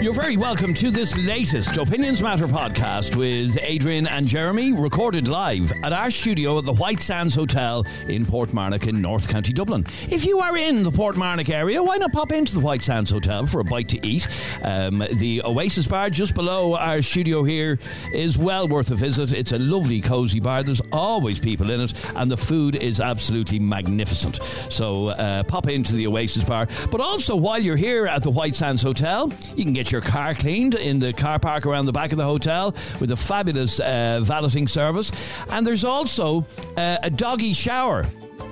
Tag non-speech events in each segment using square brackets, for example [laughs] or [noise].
You're very welcome to this latest Opinions Matter podcast with Adrian and Jeremy, recorded live at our studio at the White Sands Hotel in Portmarnock in North County Dublin. If you are in the Portmarnock area, why not pop into the White Sands Hotel for a bite to eat? Um, the Oasis Bar just below our studio here is well worth a visit. It's a lovely, cosy bar. There's always people in it, and the food is absolutely magnificent. So uh, pop into the Oasis Bar. But also, while you're here at the White Sands Hotel, you can get your car cleaned in the car park around the back of the hotel with a fabulous uh, valeting service. And there's also uh, a doggy shower.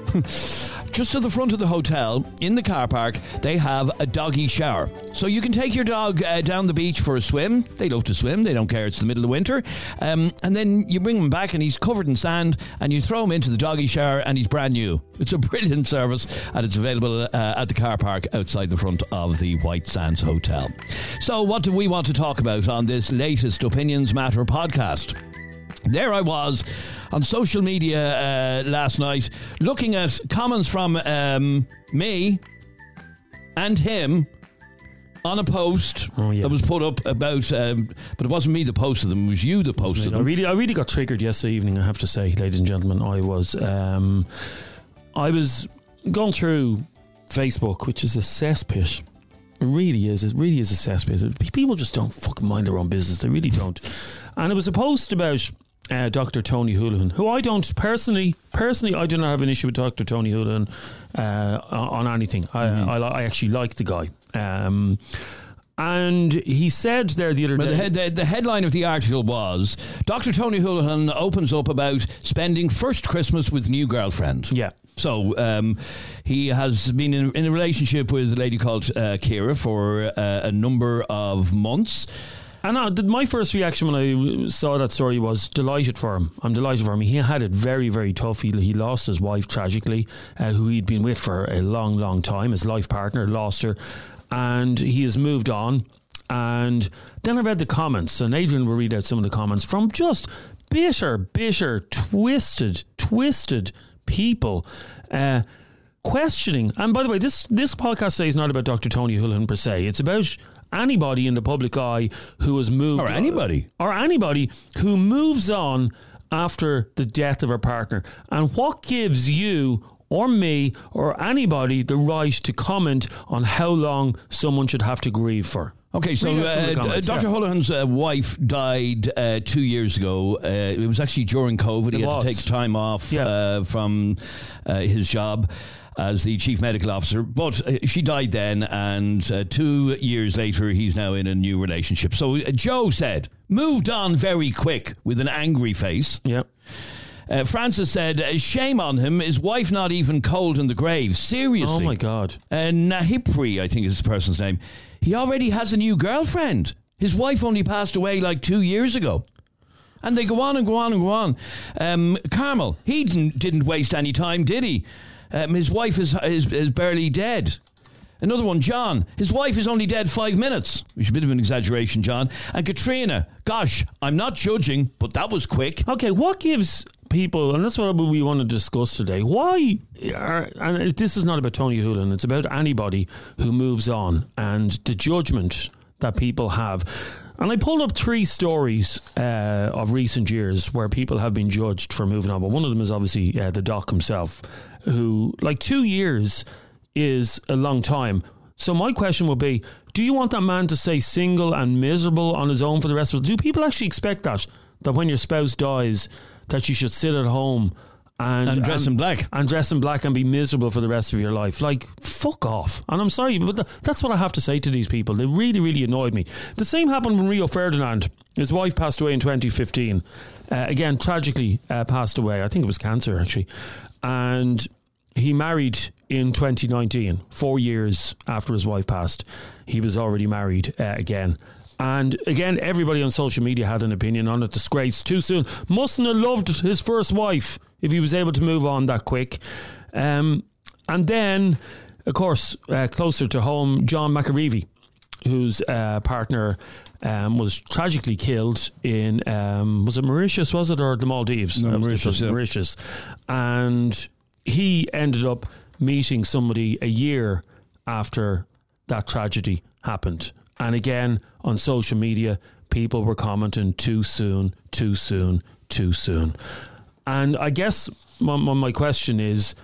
[laughs] Just at the front of the hotel, in the car park, they have a doggy shower. So you can take your dog uh, down the beach for a swim. They love to swim, they don't care, it's the middle of winter. Um, and then you bring him back and he's covered in sand and you throw him into the doggy shower and he's brand new. It's a [laughs] brilliant service and it's available uh, at the car park outside the front of the White Sands Hotel. So, what do we want to talk about on this latest Opinions Matter podcast? There I was on social media uh, last night looking at comments from um, me and him on a post Oh, yeah. that was put up about, um, but it wasn't me that posted them, it was you that posted I them. really, I really got triggered yesterday evening. I have to say, ladies and gentlemen, I was, um, I was going through Facebook, which is a cesspit. It really is. It really is a cesspit. People just don't fucking mind their own business. They really don't. And it was a post about uh, Dr. Tony Holohan, who I don't personally, personally, I do not have an issue with Dr. Tony Holohan uh, on anything. I, I, li- I actually like the guy. Um, and he said there the other But day. the, the, the headline of the article was Dr. Tony Holohan opens up about spending first Christmas with new girlfriend. yeah. So um, he has been in, in a relationship with a lady called uh, Kira for uh, a number of months. And uh, my first reaction when I saw that story was delighted for him. I'm delighted for him. He had it very, very tough. He, he lost his wife tragically, uh, who he'd been with for a long, long time. His life partner lost her, and he has moved on. And then I read the comments, and Adrian will read out some of the comments from just bitter, bitter, twisted, twisted people. Uh, questioning. And by the way, this this podcast today is not about Dr. Tony Holohan per se. It's about anybody in the public eye who has moved Or anybody. or anybody who moves on after the death of a partner. And what gives you or me or anybody the right to comment on how long someone should have to grieve for? Okay, so Read out some of the uh, comments, Dr. yeah. Holohan's uh, wife died uh, two years ago. Uh, it was actually during COVID. he had was. to take time off Yeah. uh, from uh, his job as the chief medical officer. But uh, she died then, and uh, two years later, he's now in a new relationship. So uh, Joe said, moved on very quick with an angry face. Yeah. Uh, Francis said, uh, shame on him. His wife not even cold in the grave. Seriously. Oh my God. Uh, Nahipri, I think is the person's name. He already has a new girlfriend. His wife only passed away like two years ago. And they go on and go on and go on. Um, Carmel, he didn't, didn't waste any time, did he? Um, his wife is, is, is barely dead. Another one, John. His wife is only dead five minutes, which is a bit of an exaggeration, John. And Katrina, gosh, I'm not judging, but that was quick. Okay, what gives people, and that's what we want to discuss today, why, are, and this is not about Tony Holohan, it's about anybody who moves on and the judgment that people have. And I pulled up three stories uh, of recent years where people have been judged for moving on. But one of them is obviously uh, the doc himself, who, like, two years is a long time. So my question would be: Do you want that man to stay single and miserable on his own for the rest of? Do people actually expect that that when your spouse dies, that you should sit at home and, And dress in black. and dress in black and be miserable for the rest of your life? Like fuck off. And I'm sorry, but th- that's what I have to say to these people. They really, really annoyed me. The same happened when Rio Ferdinand. His wife passed away in 2015. Uh, again, tragically uh, passed away. I think it was cancer actually, and he married in 2019, four years after his wife passed. He was already married uh, again. And again, everybody on social media had an opinion on it. Disgrace too soon. Mustn't have loved his first wife if he was able to move on that quick. Um, and then, of course, uh, closer to home, John McAreavey, whose uh, partner um, was tragically killed in um, was it Mauritius was it or the Maldives? No, Uh, Mauritius, yeah. Mauritius, and he ended up meeting somebody a year after that tragedy happened. And again, on social media, people were commenting too soon, too soon, too soon. And I guess my, my, my question is.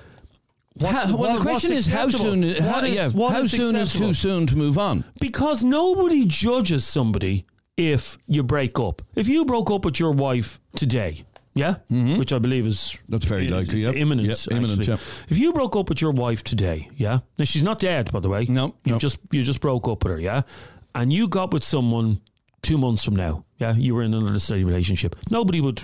what's- How- well, what- the question is how soon? How, is- yeah, how is soon is too soon to move on? Because nobody judges somebody if you break up. If you broke up with your wife today, yeah, which I believe is Mm-hmm. That's very is- likely, is yep. imminent. Yep, imminent, yep. If you broke up with your wife today, yeah, now she's not dead, by the way. No, you no. just you just broke up with her, yeah, and you got with someone two months from now, yeah, you were in another steady relationship. Nobody would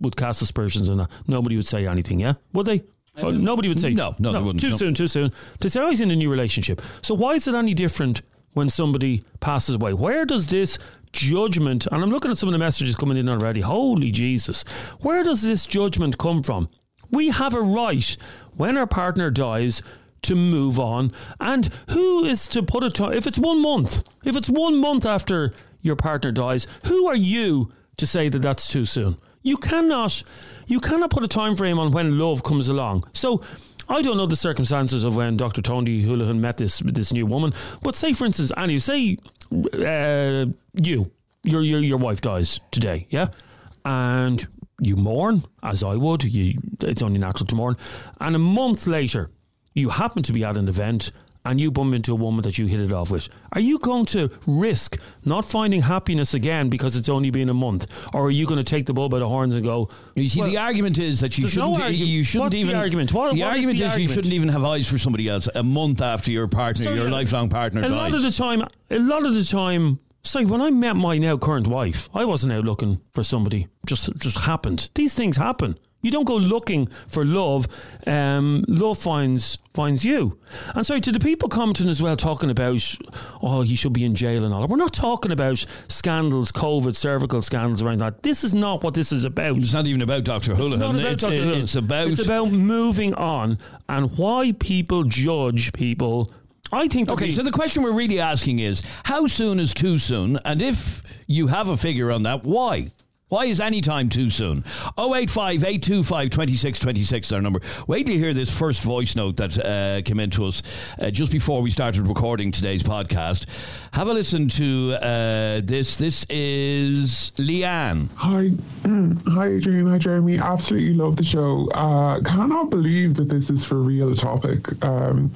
would cast aspersions on that. Nobody would say anything, yeah, would they? Oh, nobody would say no, no, they wouldn't, Too no. soon, too soon. To say, oh, he's in a new relationship. So why is it any different when somebody passes away? Where does this judgment, and I'm looking at some of the messages coming in already, holy Jesus, where does this judgment come from? We have a right when our partner dies to move on. And who is to put a time? If it's one month, if it's one month after your partner dies, who are you to say that that's too soon? You cannot, you cannot put a time frame on when love comes along. So. I don't know the circumstances of when Dr. Tony Holohan met this this new woman, but say, for instance, Annie, say uh, you, your, your your wife dies today, yeah, and you mourn as I would. You, it's only natural to mourn, and a month later, you happen to be at an event and you bump into a woman that you hit it off with. Are you going to risk not finding happiness again because it's only been a month, or are you going to take the bull by the horns and go? You see, Well, the argument is that you shouldn't. argument. you shouldn't What's the even. argument? What- the what is argument the is, you shouldn't even have eyes for somebody else a month after your partner, So, your yeah, lifelong partner, a lot of the time, a lot of the time. Sorry, when I met my now current wife, I wasn't out looking for somebody. Just just happened. These things happen. You don't go looking for love. Um, love finds finds you. And sorry to the people commenting as well, talking about oh he should be in jail and all. that. We're not talking about scandals, COVID, cervical scandals, around that. This is not what this is about. it's not even about Dr. It's not about it's, Dr. it's about. it's about moving on and why people judge people. I think Okay, so the question we're really asking is how soon is too soon? And if you have a figure on that, why? Why is any time too soon? 085 825 2626 is our number. Wait till you hear this first voice note that uh, came into us uh, just before we started recording today's podcast. Have a listen to uh, this. This is Leanne. Hi, hi, Adrian. Hi, Jeremy. Absolutely love the show. Uh, cannot believe that this is for real topic. Um,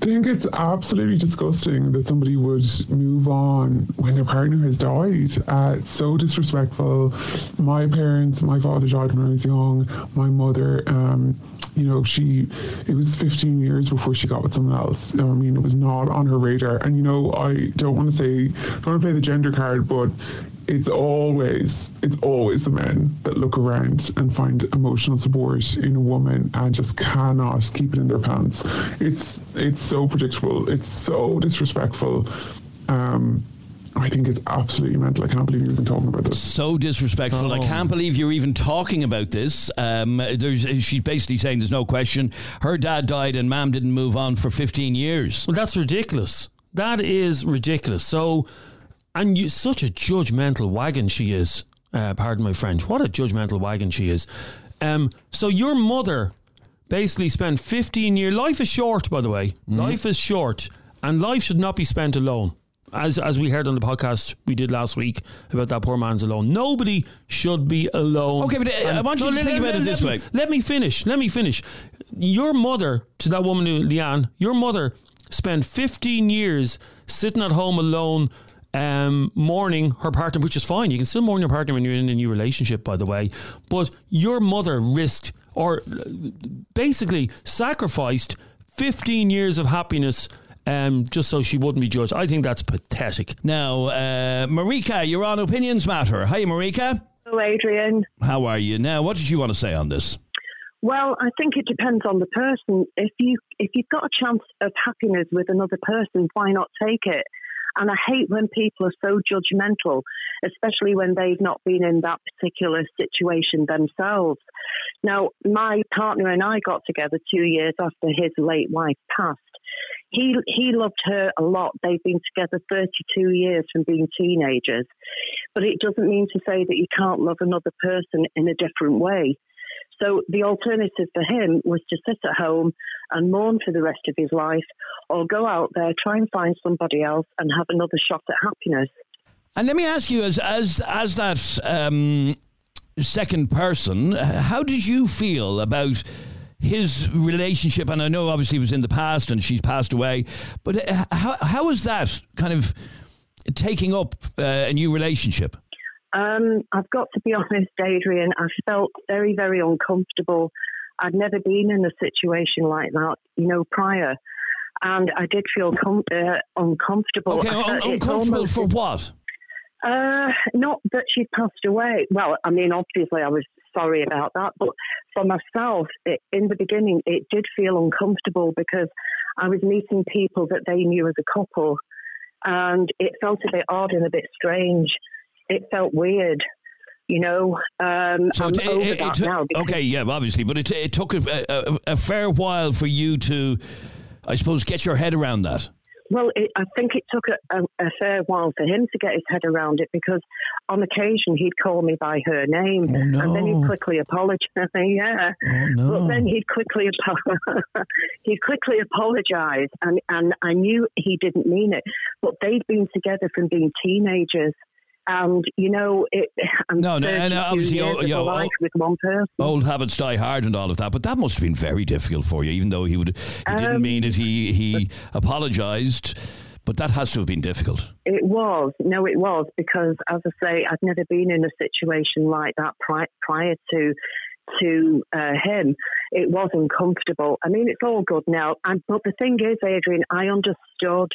think it's absolutely disgusting that somebody would move on when their partner has died. Uh, so disrespectful. My parents, my father died when I was young. My mother, um, you know, she, it was 15 years before she got with someone else. I mean, it was not on her radar. And, you know, I don't want to say, I don't want to play the gender card, but it's always it's always the men that look around and find emotional support in a woman and just cannot keep it in their pants. It's it's so predictable. It's so disrespectful. Um, I think it's absolutely mental. I can't believe you've been talking about this. So disrespectful. I Oh. can't believe you're even talking about this. Um, there's, she's basically saying there's no question. Her dad died and mom didn't move on for 15 years. Well, that's ridiculous. That is ridiculous. So, and you, such a judgmental wagon she is. Uh, pardon my French. What a judgmental wagon she is. Um, so your mother basically spent 15 years. Life is short, by the way. Life is short, and life should not be spent alone. As as we heard on the podcast we did last week about that poor man's alone. Nobody should be alone. Okay, but, uh, I want you to let- think let- about it let this me- way. Let me finish. Let me finish. Your mother, to that woman, Leanne, your mother spent 15 years sitting at home alone, um, mourning her partner, which is fine. You can still mourn your partner when you're in a new relationship, by the way. But your mother risked, or basically sacrificed, 15 years of happiness. Um, just so she wouldn't be judged. I think that's pathetic. Now, uh, Marika, you're on Opinions Matter. Hi, Marika. Hello, Adrian. How are you? Now, what did you want to say on this? Well, I think it depends on the person. If you if you've got a chance of happiness with another person, why not take it? And I hate when people are so judgmental, especially when they've not been in that particular situation themselves. Now, my partner and I got together two years after his late wife passed. he he loved her a lot. They've been together 32 years from being teenagers, but it doesn't mean to say that you can't love another person in a different way. So the alternative for him was to sit at home and mourn for the rest of his life, or go out there, try and find somebody else, and have another shot at happiness. And let me ask you, as as as that um, second person, how did you feel about? his relationship, and I know obviously it was in the past and she's passed away, but uh, how, how is that kind of taking up uh, a new relationship? Um, I've got to be honest, Adrian, I felt very, very uncomfortable. I'd never been in a situation like that, you know, prior. And I did feel com- uh, uncomfortable. Okay, un- uncomfortable for what? Uh, not that she passed away. Well, I mean, obviously, I was sorry about that. But for myself, it, in the beginning, it did feel uncomfortable because I was meeting people that they knew as a couple, and it felt a bit odd and a bit strange. It felt weird. You know, um, so I'm it, over it, that it now. Okay, yeah, obviously, but it, it took a, a, a fair while for you to, I suppose, get your head around that. Well, I think it took a, a, a, fair while for him to get his head around it because on occasion he'd call me by her name oh, no. and then he'd quickly apologize. [laughs] yeah, oh, no. but then he'd quickly [laughs] he'd quickly apologize, and and I knew he didn't mean it. But they'd been together from being teenagers, and you know, it, no, no, and obviously, old, you know, old, with one person. Old habits die hard, and all of that. But that must have been very difficult for you, even though he would he um, didn't mean it. He he apologised. But that has to have been difficult. It was. No, it was because, as I say, I'd never been in a situation like that pri- prior to to uh, him. It was uncomfortable. I mean, it's all good now. And but the thing is, Adrian, I understood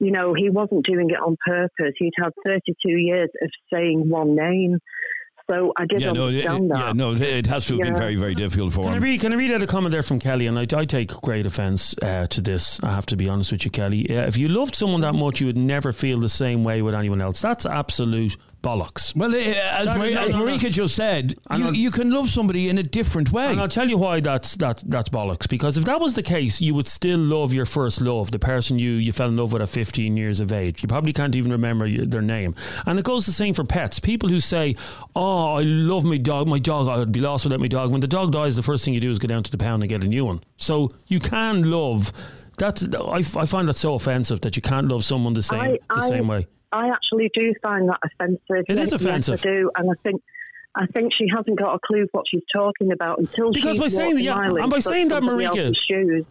you know, he wasn't doing it on purpose. He'd had 32 years of saying one name. So I did yeah, understand no, it, that. Yeah, no, it has to have yeah. been very, very difficult for can him. I read, can I read out a comment there from Kelly? And I, I take great offence uh, to this. I have to be honest with you, Kelly. Uh, if you loved someone that much, you would never feel the same way with anyone else. That's absolute bollocks. Well, uh, as, no, Marie, no, as Marika just said, you, you can love somebody in a different way. And I'll tell you why that's that that's bollocks. Because if that was the case, you would still love your first love, the person you, you fell in love with at 15 years of age. You probably can't even remember their name. And it goes the same for pets. People who say, "Oh, I love my dog. My dog, I would be lost without my dog." When the dog dies, the first thing you do is go down to the pound and get a new one. So you can love. That's I, I find that so offensive that you can't love someone the same I, the I, same way. I actually do find that offensive. It is offensive. Yes, I do, and I think I think she hasn't got a clue what she's talking about until because by saying that, yeah, and by saying that, Marika,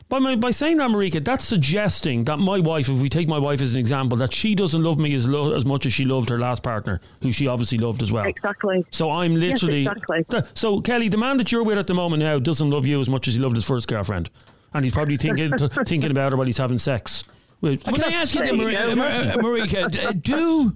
by, my, by saying that, Marika, that's suggesting that my wife, if we take my wife as an example, that she doesn't love me as lo- as much as she loved her last partner, who she obviously loved as well. Exactly. So I'm literally yes, exactly. So Kelly, the man that you're with at the moment now doesn't love you as much as he loved his first girlfriend, and he's probably thinking [laughs] thinking about her while he's having sex. Well, can I ask you, Marika, Marika, do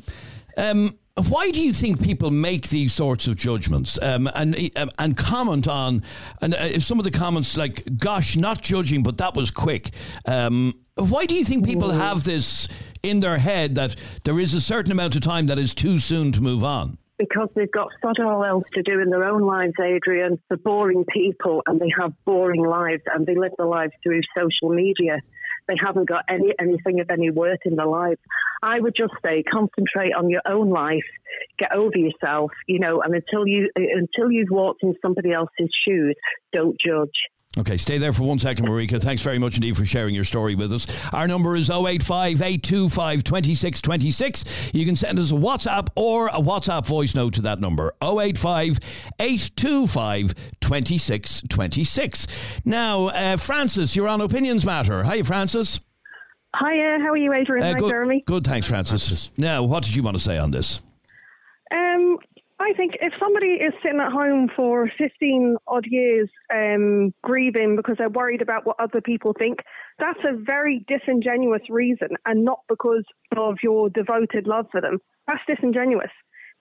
um, why do you think people make these sorts of judgments? Um, and um, and comment on and uh, some of the comments like gosh not judging but that was quick. Um, why do you think people have this in their head that there is a certain amount of time that is too soon to move on? Because they've got sod all else to do in their own lives, Adrian. They're boring people and they have boring lives and they live their lives through social media they haven't got any anything of any worth in their life. I would just say concentrate on your own life, get over yourself, you know, and until you until you've walked in somebody else's shoes, don't judge. Okay, stay there for one second, Marika. Thanks very much indeed for sharing your story with us. Our number is 085 825 2626. You can send us a WhatsApp or a WhatsApp voice note to that number 085 825 2626. Now, uh, Francis, you're on Opinions Matter. Hi, Francis. Hiya, how are you, Adrian? Uh, good, Hi, Jeremy. Good, thanks, Francis. Now, what did you want to say on this? I think if somebody is sitting at home for 15 odd years um, grieving because they're worried about what other people think, that's a very disingenuous reason and not because of your devoted love for them. That's disingenuous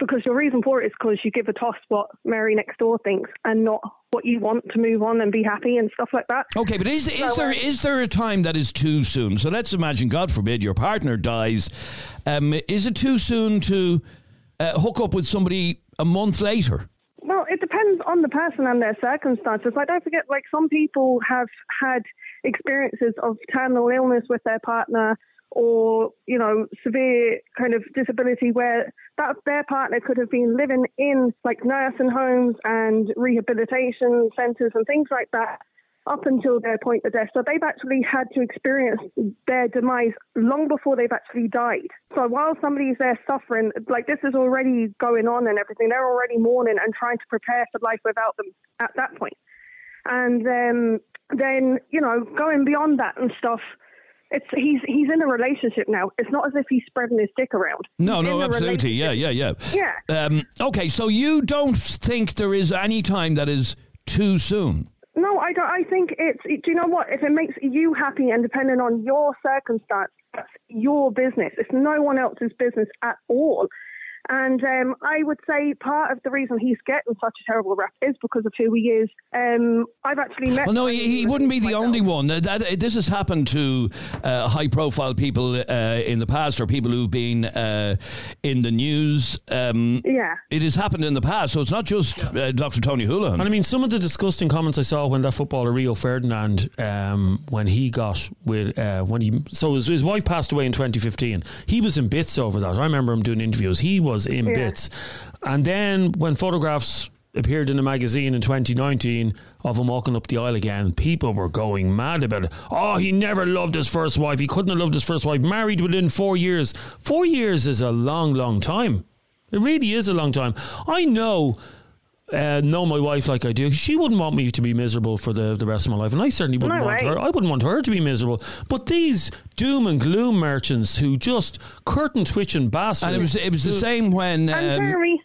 because your reason for it is because you give a toss what Mary next door thinks and not what you want to move on and be happy and stuff like that. Okay, but is, is so, there uh, is there a time that is too soon? So let's imagine, God forbid, your partner dies. Um, is it too soon to uh, hook up with somebody a month later? Well, it depends on the person and their circumstances. Like, don't forget, like some people have had experiences of terminal illness with their partner or you know severe kind of disability where that their partner could have been living in like nursing homes and rehabilitation centres and things like that up until their point of death. So they've actually had to experience their demise long before they've actually died. So while somebody's there suffering, like this is already going on and everything, they're already mourning and trying to prepare for life without them at that point. And um, then, you know, going beyond that and stuff, it's he's he's in a relationship now. It's not as if he's spreading his dick around. No, He's no, absolutely. Yeah, yeah, yeah. Yeah. Um, okay, so you don't think there is any time that is too soon? No, I don't. I think it's. Do you know what? If it makes you happy and depending on your circumstance, that's your business. It's no one else's business at all. And um, I would say part of the reason he's getting such a terrible rap is because of who he is. Um, I've actually met. Well, no, he, he wouldn't be the myself. only one. Uh, that, this has happened to uh, high-profile people uh, in the past, or people who've been uh, in the news. Um, Yeah. it has happened in the past, so it's not just uh, Dr. Tony Holohan. And I mean, some of the disgusting comments I saw when that footballer Rio Ferdinand, um, when he got with, uh, when he, so his, his wife passed away in 2015. He was in bits over that. I remember him doing interviews. He was in Yeah. bits. And then when photographs appeared in a magazine in 2019 of him walking up the aisle again, people were going mad about it. Oh, he never loved his first wife. He couldn't have loved his first wife. Married within four years. Four years is a long, long time. It really is a long time. I know uh, know my wife like I do. She wouldn't want me to be miserable for the, the rest of my life, and I certainly wouldn't No want way. her. I wouldn't want her to be miserable. But these doom and gloom merchants who just curtain twitching bastards. and it was it was the same when. And Um, Jeremy,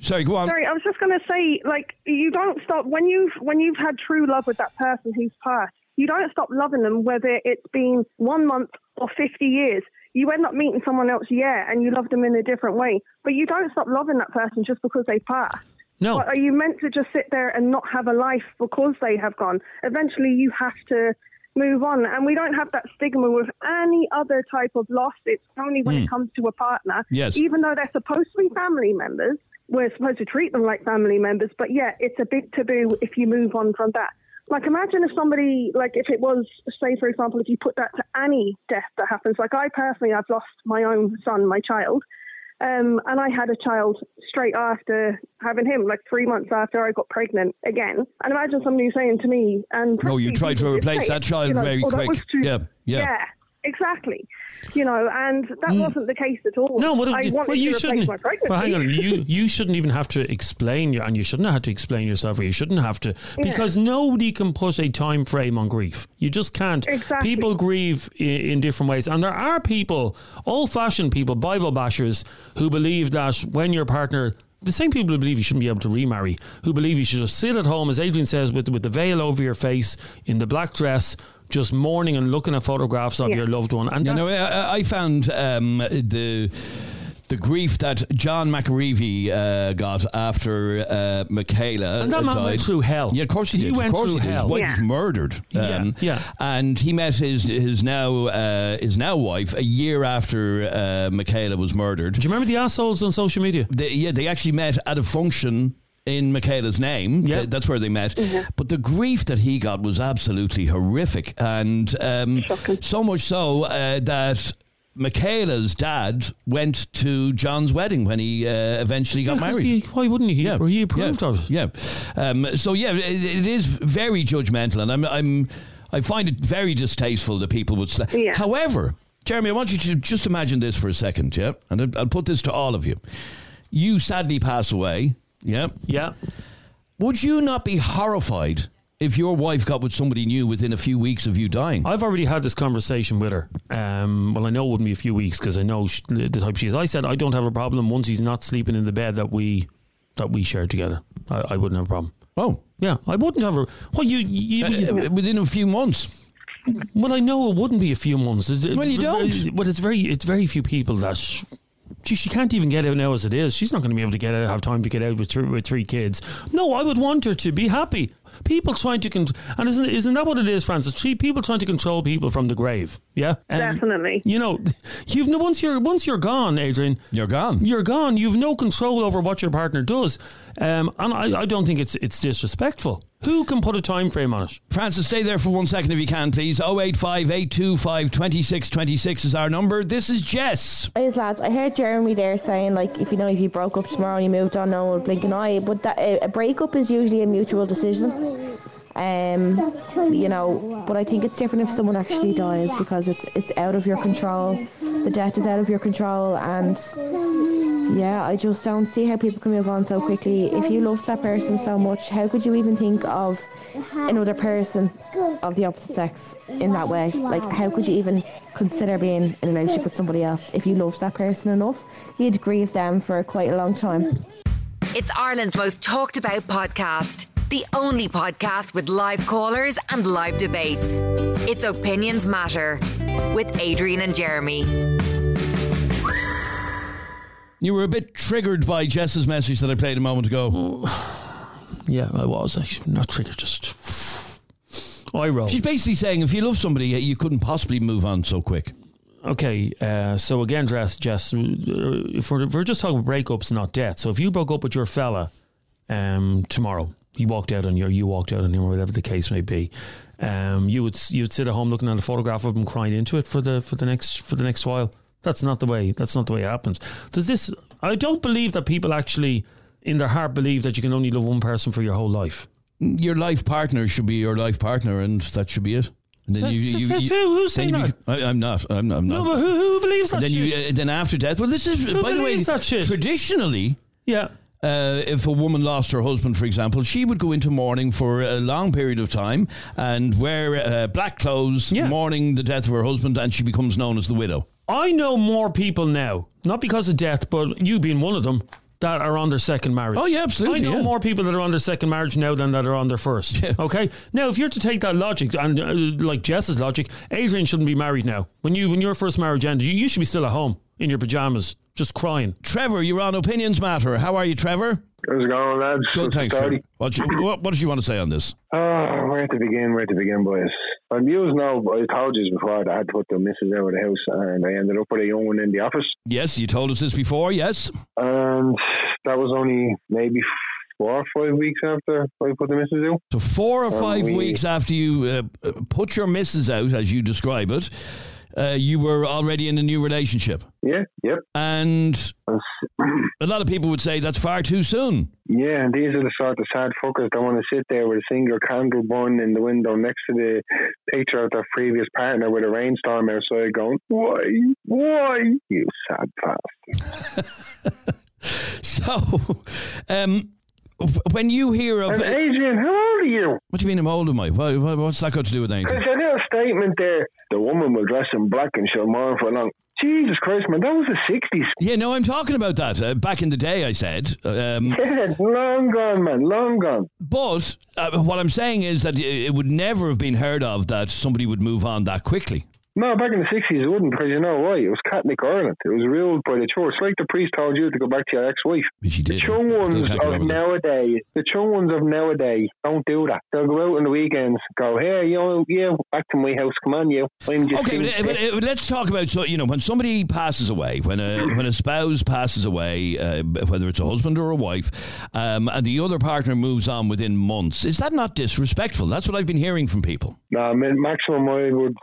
sorry, go on. sorry, I was just going to say, like, you don't stop when you've when you've had true love with that person who's passed. You don't stop loving them, whether it's been one month or fifty years. You end up meeting someone else, yeah, and you love them in a different way. But you don't stop loving that person just because they passed. No, But are you meant to just sit there and not have a life because they have gone? Eventually, you have to move on. And we don't have that stigma with any other type of loss. It's only when it hmm. comes to a partner. Yes. Even though they're supposed to be family members, we're supposed to treat them like family members. But yeah, it's a big taboo if you move on from that. Like, imagine if somebody, like, if it was, say, for example, if you put that to any death that happens. Like, I personally, I've lost my own son, my child. Um, and I had a child straight after having him, like three months after I got pregnant again. And imagine somebody saying to me, and Oh, you tried to replace that child very "Oh, quick." too-" Yeah, yeah. Exactly. You know, and that wasn't the case at all. Mm. no. What, I wanted well, you to shouldn't. my pregnancy. Well, hang on. You you shouldn't even have to explain your, and you shouldn't have to explain yourself, or you shouldn't have to, because nobody can put a time frame on grief. You just can't. Exactly. People grieve in, in different ways, and there are people, old-fashioned people, Bible bashers, who believe that when your partner the same people who believe you shouldn't be able to remarry, who believe you should just sit at home, as Adrian says, with with the veil over your face, in the black dress, just mourning and looking at photographs of Yeah. your loved one. And You know, I, I found um, the the grief that John McAreavey uh, got after uh, Michaela And that man died. went through hell. Yeah, of course he, He did. went of course through he did. hell. His wife Yeah. was murdered. Um, Yeah, yeah. And he met his his now uh, his now wife a year after uh, Michaela was murdered. do you remember the assholes on social media? They, yeah, they actually met at a function in Michaela's name. Yeah. Th- That's where they met. But the grief that he got was absolutely horrific. And um, so much so uh, that Michaela's dad went to John's wedding when he uh, eventually got Yeah, 'cause married. he- why wouldn't he? yeah, He approved yeah, of it. Yeah. Um, so yeah, it, it is very judgmental, and I'm, I'm, I find it very distasteful that people would. Sla- Yeah. However, Jeremy, I want you to just imagine this for a second, yeah, and I'll, I'll put this to all of you. You sadly pass away, yeah. Yeah. Would you not be horrified if your wife got with somebody new within a few weeks of you dying? I've already had this conversation with her. Um, well, I know it wouldn't be a few weeks because I know sh- the type she is. I said I don't have a problem once he's not sleeping in the bed that we that we share together. I, I wouldn't have a problem. oh, Yeah, I wouldn't have a. Well, you, you, you- uh, within a few months. well, I know it wouldn't be a few months. It's- Well, you don't. Well, it's very, it's very few people that. Gee, she can't even get out now as it is. She's not going to be able to get out, have time to get out with three, with three kids. No, I would want her to be happy. People trying to, con- and isn't isn't that what it is, Francis? People trying to control people from the grave. Yeah, Um, Definitely. You know, you've no once you're once you're gone, Adrian. You're gone. You're gone. You've no control over what your partner does, um, and I, I don't think it's it's disrespectful. Who can put a time frame on it? Francis, stay there for one second if you can, please. 085 825 2626 is our number. This is Jess. Hey lads, I heard Jeremy there saying like if you know if you broke up tomorrow and you moved on, no one would blink an eye. But that a, a breakup is usually a mutual decision. Um, you know, but I think it's different if someone actually dies because it's it's out of your control. The death is out of your control, and yeah, I just don't see how people can move on so quickly. If you love that person so much, how could you even think of another person of the opposite sex in that way? Like, how could you even consider being in a relationship with somebody else if you loved that person enough? You'd grieve them for quite a long time. It's Ireland's most talked about podcast. The only podcast with live callers and live debates. It's Opinions Matter with Adrian and Jeremy. You were a bit triggered by Jess's message that I played a moment ago. [sighs] Yeah, I was. Actually. Not triggered, just. [sighs] I roll. She's basically saying if you love somebody, you couldn't possibly move on so quick. Okay, uh, so again, Jess, Jess uh, if, we're, if we're just talking breakups, not death. So if you broke up with your fella um, tomorrow, he walked out on you, or you walked out on him, or whatever the case may be, um, you would you would sit at home looking at a photograph of him crying into it for the for the next for the next while. That's not the way. That's not the way it happens. Does this? I don't believe that people actually, in their heart, believe that you can only love one person for your whole life. Your life partner should be your life partner, and that should be it. And then Says- says who? Who's saying you that? I, I'm not. I'm, I'm No, not. but who, who believes that then you uh, then after death. Well, this is Who by the way shit? traditionally. yeah. Uh, if a woman lost her husband, for example, she would go into mourning for a long period of time and wear uh, black clothes, Yeah. mourning the death of her husband, and she becomes known as the widow. I know more people now, not because of death, but you being one of them, that are on their second marriage. Oh, yeah, absolutely, I know yeah. more people that are on their second marriage now than that are on their first. [laughs] Yeah. Okay. Now, if you're to take that logic and uh, like Jess's logic, Adrian shouldn't be married now. When you when your first marriage ended, you, you should be still at home in your pajamas, just crying. Trevor, you're on Opinions Matter. How are you, Trevor? How's it going, lads? Good, thanks. What, you- what, what did you want to say on this? Oh, where to begin? Where to begin, boys? And you know, I told you before that I had to put the missus out of the house, and I ended up with a young one in the office, Yes, you told us this before. Yes. and that was only maybe four or five weeks after I put the missus out. So four or Um, five we- weeks after you uh, uh, put your missus out, as you describe it, uh, you were already in a new relationship, Yeah, yep. and a lot of people would say that's far too soon. Yeah, and these are the sort of sad fuckers that want to sit there with a single candle burning in the window next to the picture of their previous partner with a rainstorm outside going, Why? Why? You sad bastard. [laughs] So, um, when you hear of And Adrian, how old are you? what do you mean I'm old am I? What, what- what's that got to do with anything? There's a little statement there. The woman will dress in black and she'll mourn for long. Jesus Christ, man, that was the 60s. Yeah, no, I'm talking about that. Uh, back in the day, I said. Um, [laughs] Yeah, long gone, man, long gone. but uh, what I'm saying is that it would never have been heard of that somebody would move on that quickly. No, back in the 60s it wouldn't because you know why? It was Catholic Ireland. It was ruled by the church. Like the priest told you to go back to your ex-wife. She he The did. young Still ones of nowadays, the young ones of nowadays don't do that. They'll go out on the weekends, go, hey, you know, yeah, back to my house. Come on, you. I'm just Okay, being but, but, uh, let's talk about so you know when somebody passes away, when a [clears throat] when a spouse passes away, uh, whether it's a husband or a wife, um, and the other partner moves on within months. Is that not disrespectful? That's what I've been hearing from people. No, I mean, maximum I would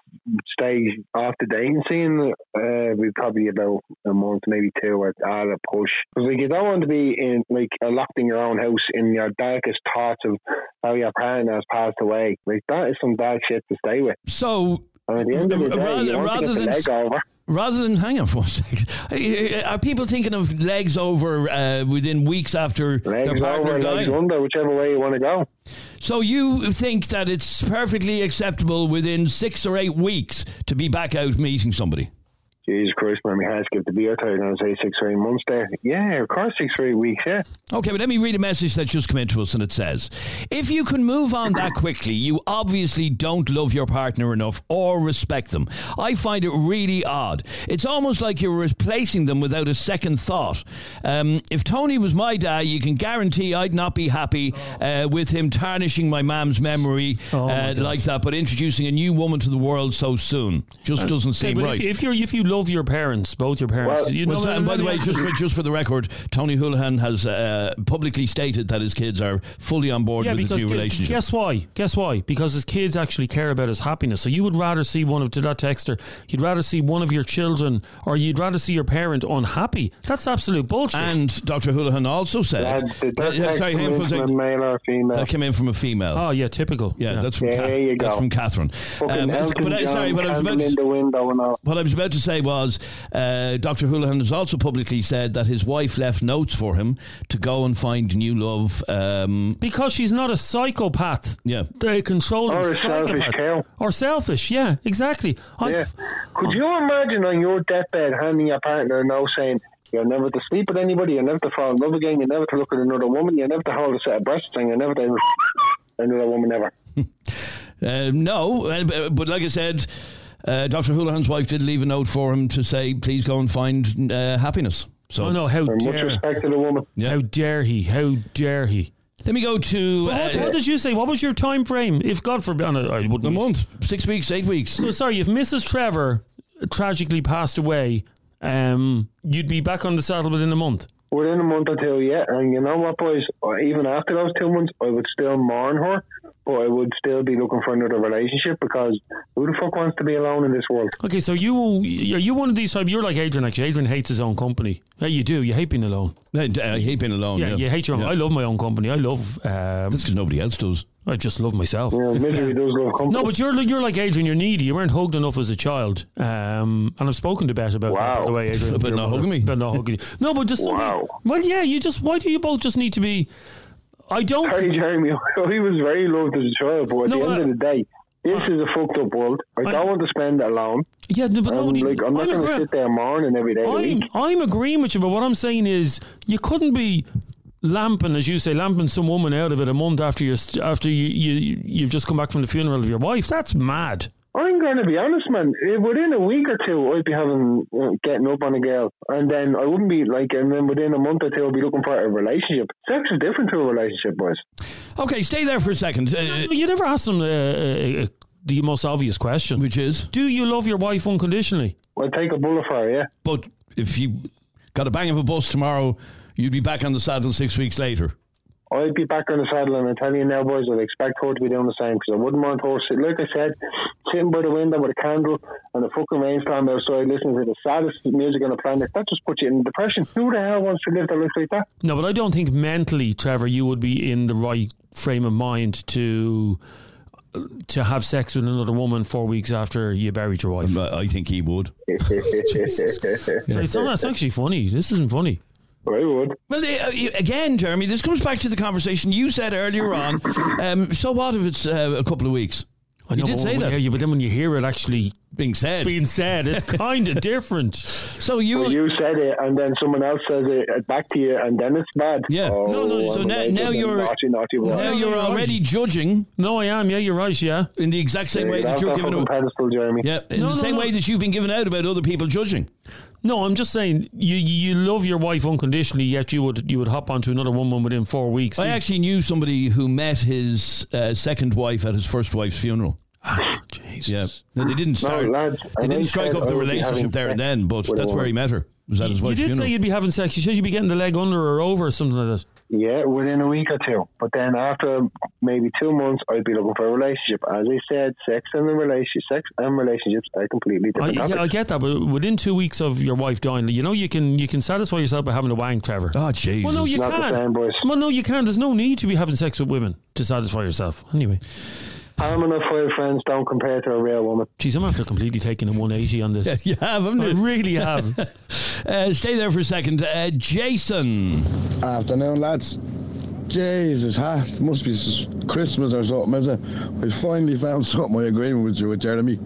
stay off the dating scene. Uh, we probably about a month, maybe two, at, at a push. Because like you don't want to be in like locked in your own house in your darkest thoughts of how your partner has passed away. Like that is some bad shit to stay with. So And at the end of the day, Rather- rather to get the than leg s- over. Rather than hang on for one [laughs] second, are people thinking of legs over uh, within weeks after their partner over, died? legs under, whichever way you want to go. So you think that it's perfectly acceptable within six or eight weeks to be back out meeting somebody? Jesus Christ, man, my head skipped the beer. I thought you were going to say six or eight months there. Yeah, of course, six or eight weeks, yeah. Okay, but let me read a message that's just come into us, and it says: If you can move on that quickly, you obviously don't love your partner enough or respect them. I find it really odd. It's almost like you're replacing them without a second thought. Um, if Tony was my dad, you can guarantee I'd not be happy uh, with him tarnishing my mam's memory Oh, my uh, God. like that, but introducing a new woman to the world so soon just doesn't Okay, seem but right. If, if you if you love your parents, both your parents. Well, you Well, so- and by the way, just for, just for the record, Tony Holohan has uh, publicly stated that his kids are fully on board yeah, with his new gu- relationship. guess why? Guess why? Because his kids actually care about his happiness. So you would rather see one of to that texter, you'd rather see one of your children, or you'd rather see your parent unhappy. That's absolute bullshit. And Dr. Holohan also said, uh, that yeah, text sorry, come hang in from a male or female? that came in from a female. oh yeah, typical. yeah, that's from There you that's from Catherine. Um, but I, sorry, what I was about to in the window and all. What I was about to say was, uh, Dr. Holohan has also publicly said that his wife left notes for him to go and find new love. Um, because she's not a psychopath. yeah. The controlling Or a selfish cow. Or selfish, yeah, exactly. I- Yeah. Could you imagine on your deathbed handing your partner a note saying, you're never to sleep with anybody, you're never to fall in love again, you're never to look at another woman, you're never to hold a set of breasts, and you're never to another woman ever. [laughs] Uh, no, uh, but like I said, uh, Dr. Holohan's wife did leave a note for him to say, please go and find uh, happiness. So oh no, how And much dare, respect to the woman. Yeah. how dare he? How dare he? let me go to But what, uh, what did you say? What was your time frame? If God forbid, and I I wouldn't a be- month, six weeks, eight weeks. So sorry, if Mrs. Trevor tragically passed away, um, you'd be back on the saddle within a month. Within a month or two, yeah. And you know what, boys? Uh, Even after those two months, I would still mourn her, but I would still be looking for another relationship because who the fuck wants to be alone in this world? Okay, so you are you one of these type? You're like Adrian. Actually, Adrian hates his own company. Yeah, you do. You hate being alone. I I hate being alone. Yeah, Yeah, you hate your own. Yeah. I love my own company. I love. Um, That's because nobody else does. I just love myself. You know, misery does love company. No, but you're like- you're like Adrian. You're needy. You weren't hugged enough as a child. Um, and I've spoken to Bet about that. By Wow. the way, Adrian, [laughs] About your not mother. hugging me. But not hugging you. No, but just Wow. well, yeah. You just why do you both just need to be? I don't. Sorry, Jeremy. [laughs] He was very loved as a child, but at No, the end uh, of the day, this is a fucked up world. I, I- don't want to spend that alone. Yeah, no, but I'm, nobody. like, I'm not going to sit there mourning every day I'm. I'm agreeing with you, but what I'm saying is you couldn't be lamping, as you say, lamping some woman out of it a month after you after you, you you've just come back from the funeral of your wife. That's mad. I'm going to be honest, man. Within a week or two, I'd be having uh, getting up on a girl, and then I wouldn't be like, and then within a month or two, I'd be looking for a relationship. Sex is different to a relationship, boys. Okay, stay there for a second. Uh, You never asked them uh, uh, uh, the most obvious question. which is, Do you love your wife unconditionally? I'd take a bullet for her, yeah. but if you got a bang of a bus tomorrow, you'd be back on the saddle six weeks later. I'd be back on the saddle, and I tell you now, boys, I'd expect her to be doing the same because I wouldn't want her, sit, like I said, sitting by the window with a candle and a fucking rainstorm outside, listening to the saddest music on the planet. That just puts you in depression. Who the hell wants to live their life like that? No, but I don't think mentally, Trevor, you would be in the right frame of mind to to have sex with another woman four weeks after you buried your wife. I think he would. [laughs] So it's, not, it's actually funny. This isn't funny. I would. Well, uh, you- again, Jeremy, this comes back to the conversation you said earlier [laughs] on. Um, so what if it's uh, a couple of weeks? I You know, did but say that. yeah, yeah, but then when you hear it actually Being said. being said, it's [laughs] kind of different. so you, Well, you said it, and then someone else says it back to you, and then it's bad. Yeah. Oh, No, no, so I'm now- now you're- naughty, naughty boy. now no, you're you're right. already judging No, I am. Yeah, you're right. Yeah. in the exact same way that you're giving fucking out. pedestal, Jeremy. Yeah, in No, the no, same no. way that you've been giving out about other people judging. No, I'm just saying you you love your wife unconditionally, yet you would you would hop onto another woman within four weeks. I actually knew somebody who met his uh, second wife at his first wife's funeral. Jesus. Yeah, no, they didn't start. lads, they didn't strike up the I would be relationship there and then, but that's where he met her. Was at his wife's You did funeral. say you'd be having sex. You said you'd be getting the leg under or over or something like that. Yeah, within a week or two. But then after maybe two months, I'd be looking for a relationship. As I said, sex and the relationship, sex and relationships are completely I, different. yeah, I get that, but within two weeks of your wife dying, you know you can you can satisfy yourself by having a wank, Trevor. Ah, oh, jeez. well, no, you can't. boys. Well, no, you can't. There's no need to be having sex with women to satisfy yourself. Anyway, Harm enough five friends don't compare to a real woman. geez, I'm after completely taking a 180 on this. [laughs] you have, haven't I you? really have. [laughs] Uh, stay there for a second. Uh, Jason. Afternoon, lads. Jesus, ha, must be Christmas or something, is it? I finally found something I agree with you with Jeremy.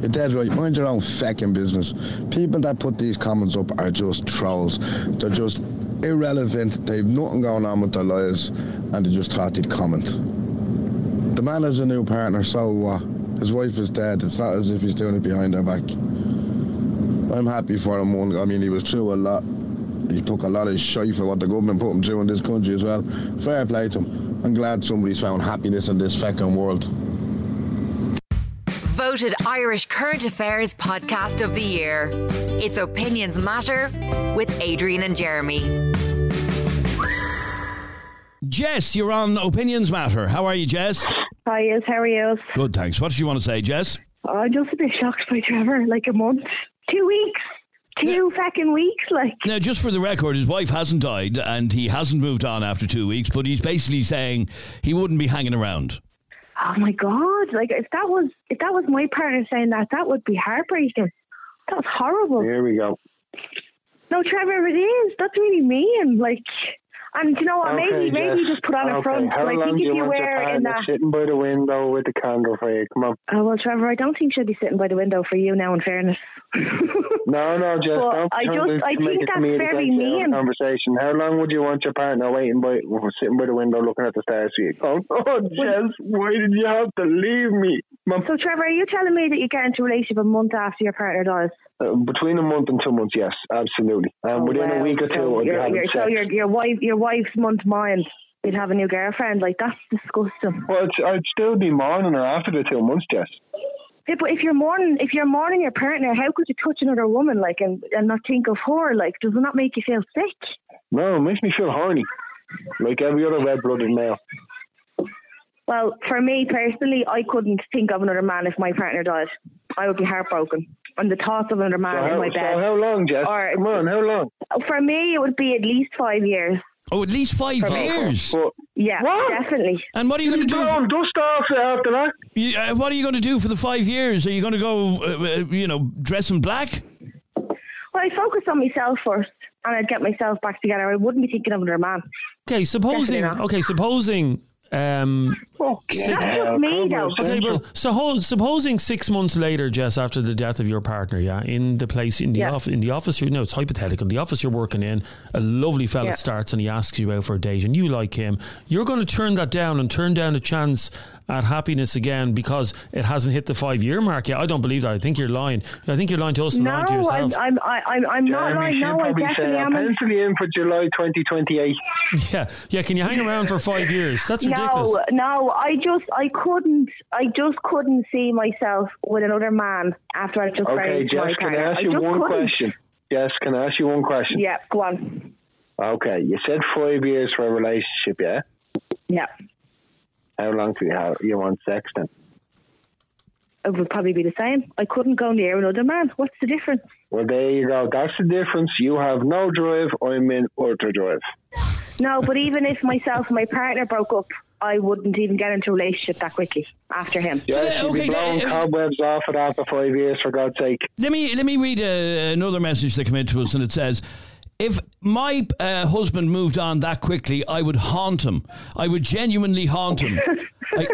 You're dead right. Mind your own fucking business. People that put these comments up are just trolls. They're just irrelevant. They've nothing going on with their lives, and they just thought they'd comment. The man has a new partner, so what? His wife is dead. It's not as if he's doing it behind her back. I'm happy for him. one- I mean, he was through a lot. He took a lot of shite for what the government put him through in this country as well. Fair play to him. I'm glad somebody's found happiness in this fucking world. voted Irish Current Affairs Podcast of the Year. It's Opinions Matter with Adrian and Jeremy. Jess, you're on Opinions Matter. How are you, Jess? Hi, yes, how are you? Good, thanks. What do you want to say, Jess? Oh, I'm just a bit shocked by Trevor. Like a month, two weeks, two fucking weeks. Like, Now, just for the record, his wife hasn't died and he hasn't moved on after two weeks, but he's basically saying he wouldn't be hanging around. oh my god! Like if that was if that was my partner saying that, that would be heartbreaking. That's horrible. Here we go. No, Trevor, it is. That's really mean. Like, and you know what? maybe Okay, maybe Jess. just put on a okay. front. How I think if you you wear in that. sitting by the window with the candle for you? Come on. Oh well, Trevor, I don't think she'll be sitting by the window for you now. In fairness. [laughs] No, no, Jess. Well, don't I just- I think that's very mean. Conversation. How long would you want your partner waiting by, sitting by the window looking at the stars? for you? Oh, oh, Jess, why did you have to leave me? Mum, So, Trevor, are you telling me that you get into a relationship a month after your partner dies? Uh, between a month and two months, yes, absolutely. And Oh, within a week or two, so I'd be your, having so your your wife your wife's month mind you'd have a new girlfriend like that's disgusting. Well, it's, I'd still be mourning her after the two months, Jess. Yeah, but if you're mourning if you're mourning your partner, how could you touch another woman like and, and not think of her? Like, does it not make you feel sick? No, it makes me feel horny. Like every other red-blooded male. Well, for me personally, I couldn't think of another man if my partner died. I would be heartbroken. And the thoughts of another So man how, in my so bed. how long, Jess? Or- Come on, how long? For me, it would be at least five years. Oh, at least five years. But, Yeah, What? definitely. And what are you going to do? blown dust off after that. You, uh, what are you going to do for the five years? Are you going to go, uh, uh, you know, dress in black? Well, I focus on myself first, and I'd get myself back together. I wouldn't be thinking of another man. Okay, supposing. Okay, supposing. Um, That's just me, though. okay, well, so ho- supposing six months later, Jess, after the death of your partner, yeah, in the place in the Yeah. office, in the office, you know, it's hypothetical. The office you're working in, a lovely fella Yeah. starts and he asks you out for a date, and you like him. You're going to turn that down and turn down a chance at happiness again because it hasn't hit the five year mark yet. I don't believe that. I think you're lying. I think you're lying to us and No, lying to I'm, yourself. I'm, I- I'm, I'm not lying. No, I probably definitely am. pencil in for July 2028. [laughs] yeah, yeah. Can you hang around for five years? That's ridiculous. No, no, no, I just, I couldn't, I just couldn't see myself with another man after I just Okay, Jess, can I ask you just one couldn't. question? Yes, can I ask you one question? Yeah, go on. Okay, you said five years for a relationship, yeah? Yeah, How long do you have you want sex then? it would probably be the same. I couldn't go near another man. What's the difference? Well, there you go. That's the difference. You have no drive. I'm in ultra drive. No, but even if myself and my partner broke up, I wouldn't even get into a relationship that quickly after him. Yes, you'll okay, be blowing uh, cobwebs off it after five years, for God's sake. Let me let me read uh, another message that came in to us, and it says. If my uh, husband moved on that quickly, I would haunt him. I would genuinely haunt him. I,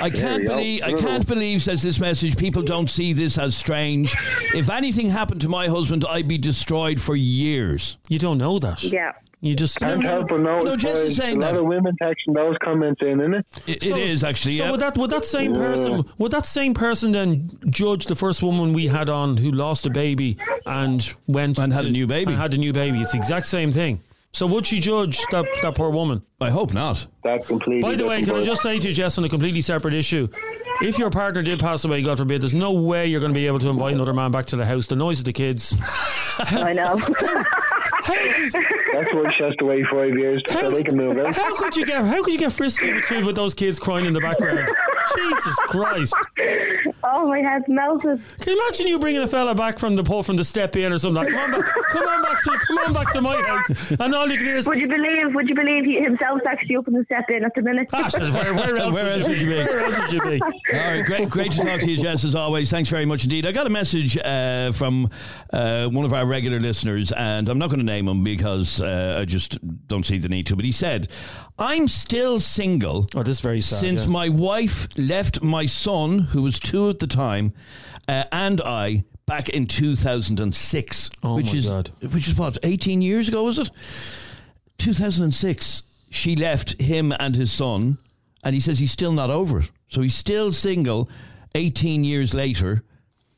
I can't you go. believe. I can't believe. Says this message. People don't see this as strange. If anything happened to my husband, I'd be destroyed for years. You don't know that. Yeah. You just Can't help but no, notice Jess is boys, saying a lot that. of women texting those comments in, isn't it? It, it is actually. So yeah. would that would that same person would that same person then judge the first woman we had on who lost a baby and went And had to- a new baby. and had a new baby? It's the exact same thing. So would she judge that that poor woman? I hope not. That's completely By the way, different, can I just say to you, Jess, on a completely separate issue, if your partner did pass away, God forbid, there's no way you're going to be able to invite another man back to the house. The noise of the kids. [laughs] I know. [laughs] That's why she has to wait five years so they can move out. How could you get how could you get frisky with two with those kids crying in the background? Jesus Christ! Oh, my head's melted. Can you imagine you bringing a fella back from the pub from the step in or something? Like, come on back, come on back to come on back to my house, and all you can hear is Would you believe? Would you believe he himself's actually up in the step in at the minute? Ah, where, where else, [laughs] Where would, else you would you be? be? Where else would you be? [laughs] All right, great, great to talk to you, Jess, as always. Thanks very much indeed. I got a message uh, from uh, one of our regular listeners, and I'm not going to name him because uh, I just don't see the need to. But he said, "I'm still single Oh, this is very sad. since yeah. my wife left my son, who was two at the time, uh, and I." Back in 2006, Oh which my is God. which is what 18 years ago, was it? 2006. She left him and his son, and he says he's still not over it. So he's still single 18 years later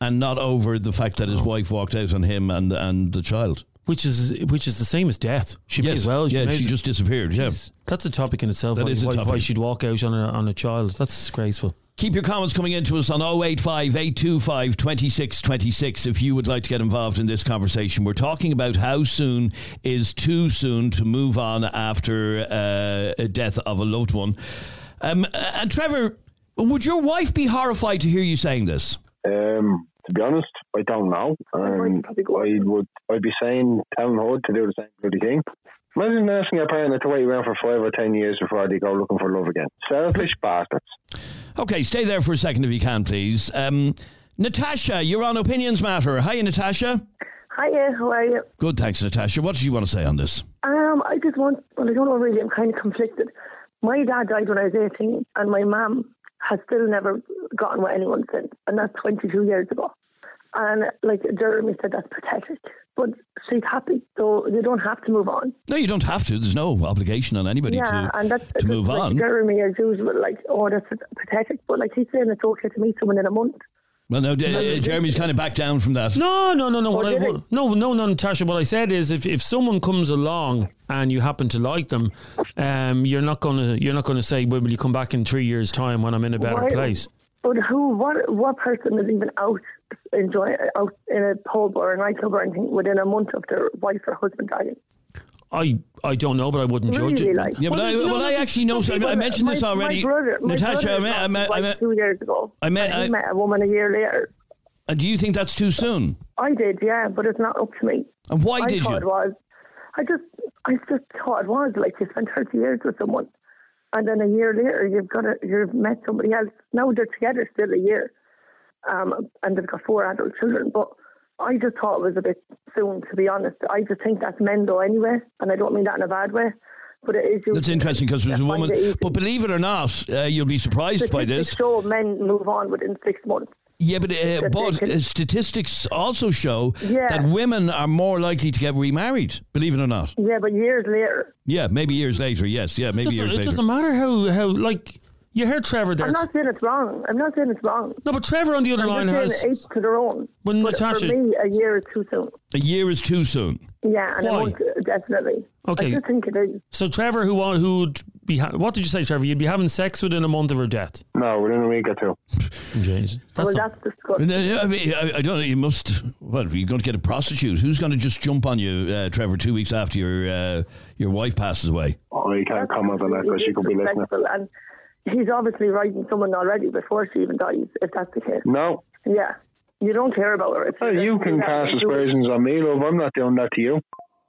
and not over the fact that his wife walked out on him and and the child. Which is which is the same as death. She may as well. yeah, she as- just disappeared. Yeah. That's a topic in itself. That why, is a why, why topic. she'd walk out on a on a child. That's disgraceful. Keep your comments coming into us on 085 825 2626 if you would like to get involved in this conversation. We're talking about how soon is too soon to move on after uh, a death of a loved one. Um, and Trevor, would your wife be horrified to hear you saying this? Um, to be honest, I don't know. Um, I would I'd be saying telling her to do the same bloody thing. Imagine asking your partner to wait around for five or ten years before they go looking for love again. Selfish bastards. Okay, stay there for a second if you can, please. Um, Natasha, you're on Opinions Matter. Hi, Natasha. Hiya, how are you? Good, thanks, Natasha. What did you want to say on this? Um, I just want, well, I don't know really, I'm kind of conflicted. My dad died when I was 18, and my mum has still never gotten with anyone since, and that's 22 years ago. And like Jeremy said, that's pathetic. But she's happy, so you don't have to move on. No, you don't have to. There's no obligation on anybody yeah, to, and that's to move like on. Jeremy, as usual, like, oh, that's pathetic. But like he's saying it's okay to meet someone in a month. Well, no, uh, Jeremy's kind of backed down from that. No, no, no, no. Oh, What I, what, no, no, no, Natasha. What I said is, if, if someone comes along and you happen to like them, um, you're not gonna you're not gonna say, "Well, will you come back in three years' time when I'm in a better Why- place?" But who, what, what person is even out enjoying out in a pub or a nightclub or anything within a month of their wife or husband dying? I I don't know, but I wouldn't judge Really, it. like- Yeah, but I, well, I actually know. I, I mentioned this my, already. My brother, my Natasha, I met, I met, I met, two years ago. I met- and I- met a woman a year later. uh, do you think that's too soon? I did, yeah, but it's not up to me. And why I did thought you? It was. I just, I just thought it was like you spent thirty years with someone, and then a year later you've got a, you've met somebody else. Now they're together still a year, um, and they've got four adult children. But I just thought it was a bit soon, to be honest. I just think that's men though anyway, and I don't mean that in a bad way. But it is. That's interesting because there's a woman. But believe it or not, uh, you'll be surprised by this. show men move on within six months. Yeah, but uh, but can- uh, statistics also show Yeah. that women are more likely to get remarried. Believe it or not. Yeah, but years later. Yeah, maybe years later. Yes, yeah, maybe years doesn't, it doesn't matter how how like you heard Trevor there. I'm not saying it's wrong. I'm not saying it's wrong. no, but Trevor on the other line I'm has. just saying each to their own. When but Natasha- for me, a year is too soon. A year is too soon. Yeah, and Why? I won't, definitely. Okay. I just think it is. So Trevor, who who'd be ha- what did you say, Trevor? You'd be having sex within a month of her death. No, within a week or two. [laughs] Jeez, that's well, not- that's disgusting. And I mean, I, I don't know. You must. What? You're going to get a prostitute? Who's going to just jump on you, uh, Trevor? Two weeks after your uh, your wife passes away. Oh, you can't comment on that because she could be listening. Disrespectful, And he's obviously writing someone already before she even dies, if that's the case. No. Yeah. You don't care about her. If Well, you can cast aspersions on me, love. I'm not doing that to you.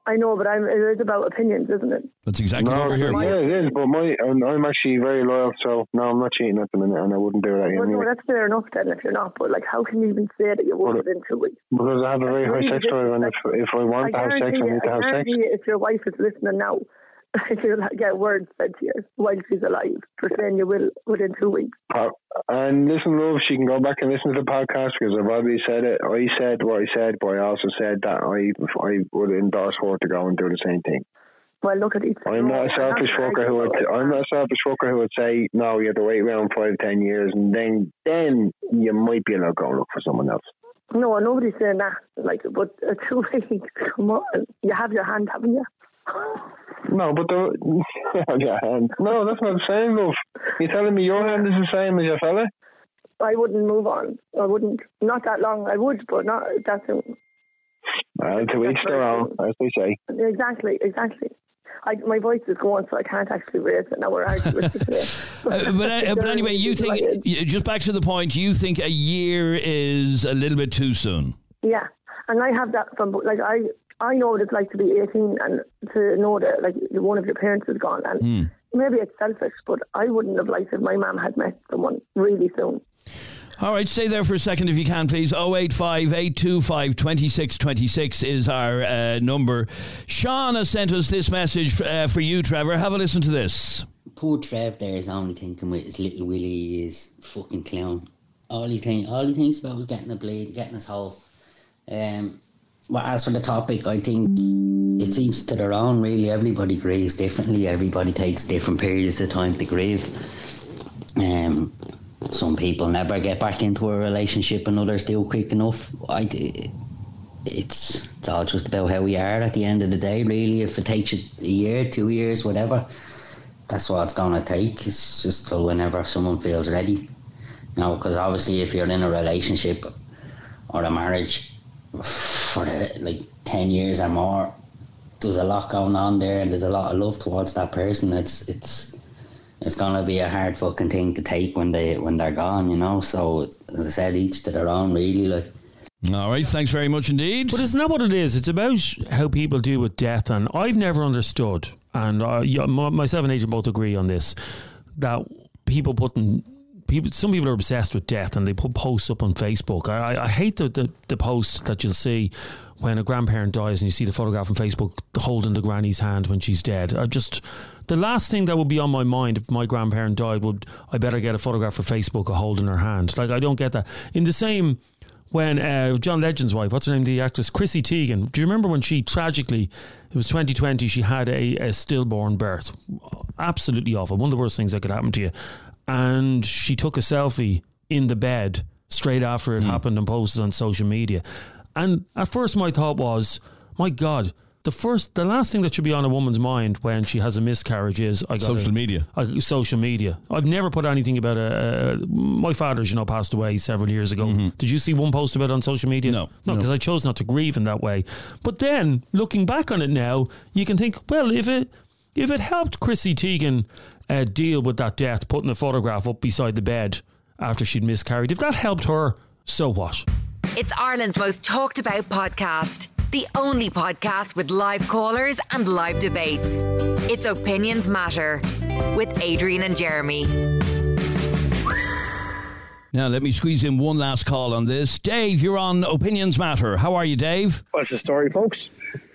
I know, but I'm, it is about opinions, isn't it? That's exactly no, what we're here for. yeah, it is. But my, I'm, I'm actually very loyal, so no, I'm not cheating at the minute, and I wouldn't do that Well, no, that's fair enough then if you're not. But like, how can you even say that you would Well, within two weeks? Because I have a very high really sex drive, and if if I want to have sex, I guarantee need to you- have I sex. guarantee you if your wife is listening now, [laughs] you'll get words said to you while she's alive for saying you will within two weeks. And listen, love, she can go back and listen to the podcast because I've already said it. I said what I said, but I also said that I I would endorse her to go and do the same thing. Well, look at it. I'm not a selfish fucker who would. I'm not a selfish fucker who would say no. You have to wait around five, ten years, and then then you might be allowed to go look for someone else. No, nobody's saying that. Like, but uh, [laughs] two weeks. Come on, you have your hand, haven't you? No, but the [laughs] yeah, hand. No, that's not the same, love. You're telling me your hand is the same as your fella? I wouldn't move on. I wouldn't. Not that long. I would, but not that soon. Well, to each their own, as they say. Exactly, exactly. I, my voice is going, so I can't actually raise it. Now we're arguing today. [laughs] Uh, but, uh, but anyway, you think just back to the point. You think a year is a little bit too soon. Yeah, and I have that from like I I know what it's like to be eighteen and to know that like one of your parents is gone, and Hmm. maybe it's selfish, but I wouldn't have liked if my mum had met someone really soon. All right, stay there for a second if you can, please. 085 825 2626 is our uh, number. Sean has sent us this message uh, for you, Trevor. Have a listen to this. Poor Trev there is only thinking with his little Willie he is fucking clown. All he think, all he thinks about was getting a blade, getting his hole. Um, well, as for the topic, I think it seems to their own. Really, everybody grieves differently. Everybody takes different periods of time to grieve. Um, some people never get back into a relationship, and others do quick enough. I, it's it's all just about how we are at the end of the day. Really, if it takes a year, two years, whatever, that's what it's gonna take. It's just whenever someone feels ready. You know, because obviously, if you're in a relationship or a marriage for the, like ten years or more, there's a lot going on there, and there's a lot of love towards that person. It's it's it's gonna be a hard fucking thing to take when they when they're gone. You know. So as I said, each to their own. Really, like. All right, thanks very much indeed. But isn't that what it is? It's about how people deal with death, and I've never understood, and uh, yeah, m- myself and Adrian both agree on this, that people putting people, some people are obsessed with death, and they put posts up on Facebook. I, I, hate the, the the post that you'll see when a grandparent dies, and you see the photograph on Facebook holding the granny's hand when she's dead. I just the last thing that would be on my mind if my grandparent died would I better get a photograph for Facebook of holding her hand. Like I don't get that. In the same when uh, John Legend's wife, what's her name, the actress Chrissy Teigen. Do you remember when she tragically, it was 2020, she had a, a stillborn birth? Absolutely awful. One of the worst things that could happen to you. And she took a selfie in the bed straight after it happened and posted on social media. And at first, my thought was, my God, the first, the last thing that should be on a woman's mind when she has a miscarriage is I got Social media. uh, social media. I've never put anything about a. Uh, my father's, you know, passed away several years ago. Did you see one post about it on social media? No, no, Mm-hmm. no. because I chose not to grieve in that way. But then, looking back on it now, you can think, well, if it if it helped Chrissy Teigen uh, deal with that death, putting a photograph up beside the bed after she'd miscarried, if that helped her, so what? It's Ireland's most talked about podcast. The only podcast with live callers and live debates. It's Opinions Matter with Adrian and Jeremy. Now, let me squeeze in one last call on this. Dave, you're on Opinions Matter. How are you, Dave? What's the story, folks?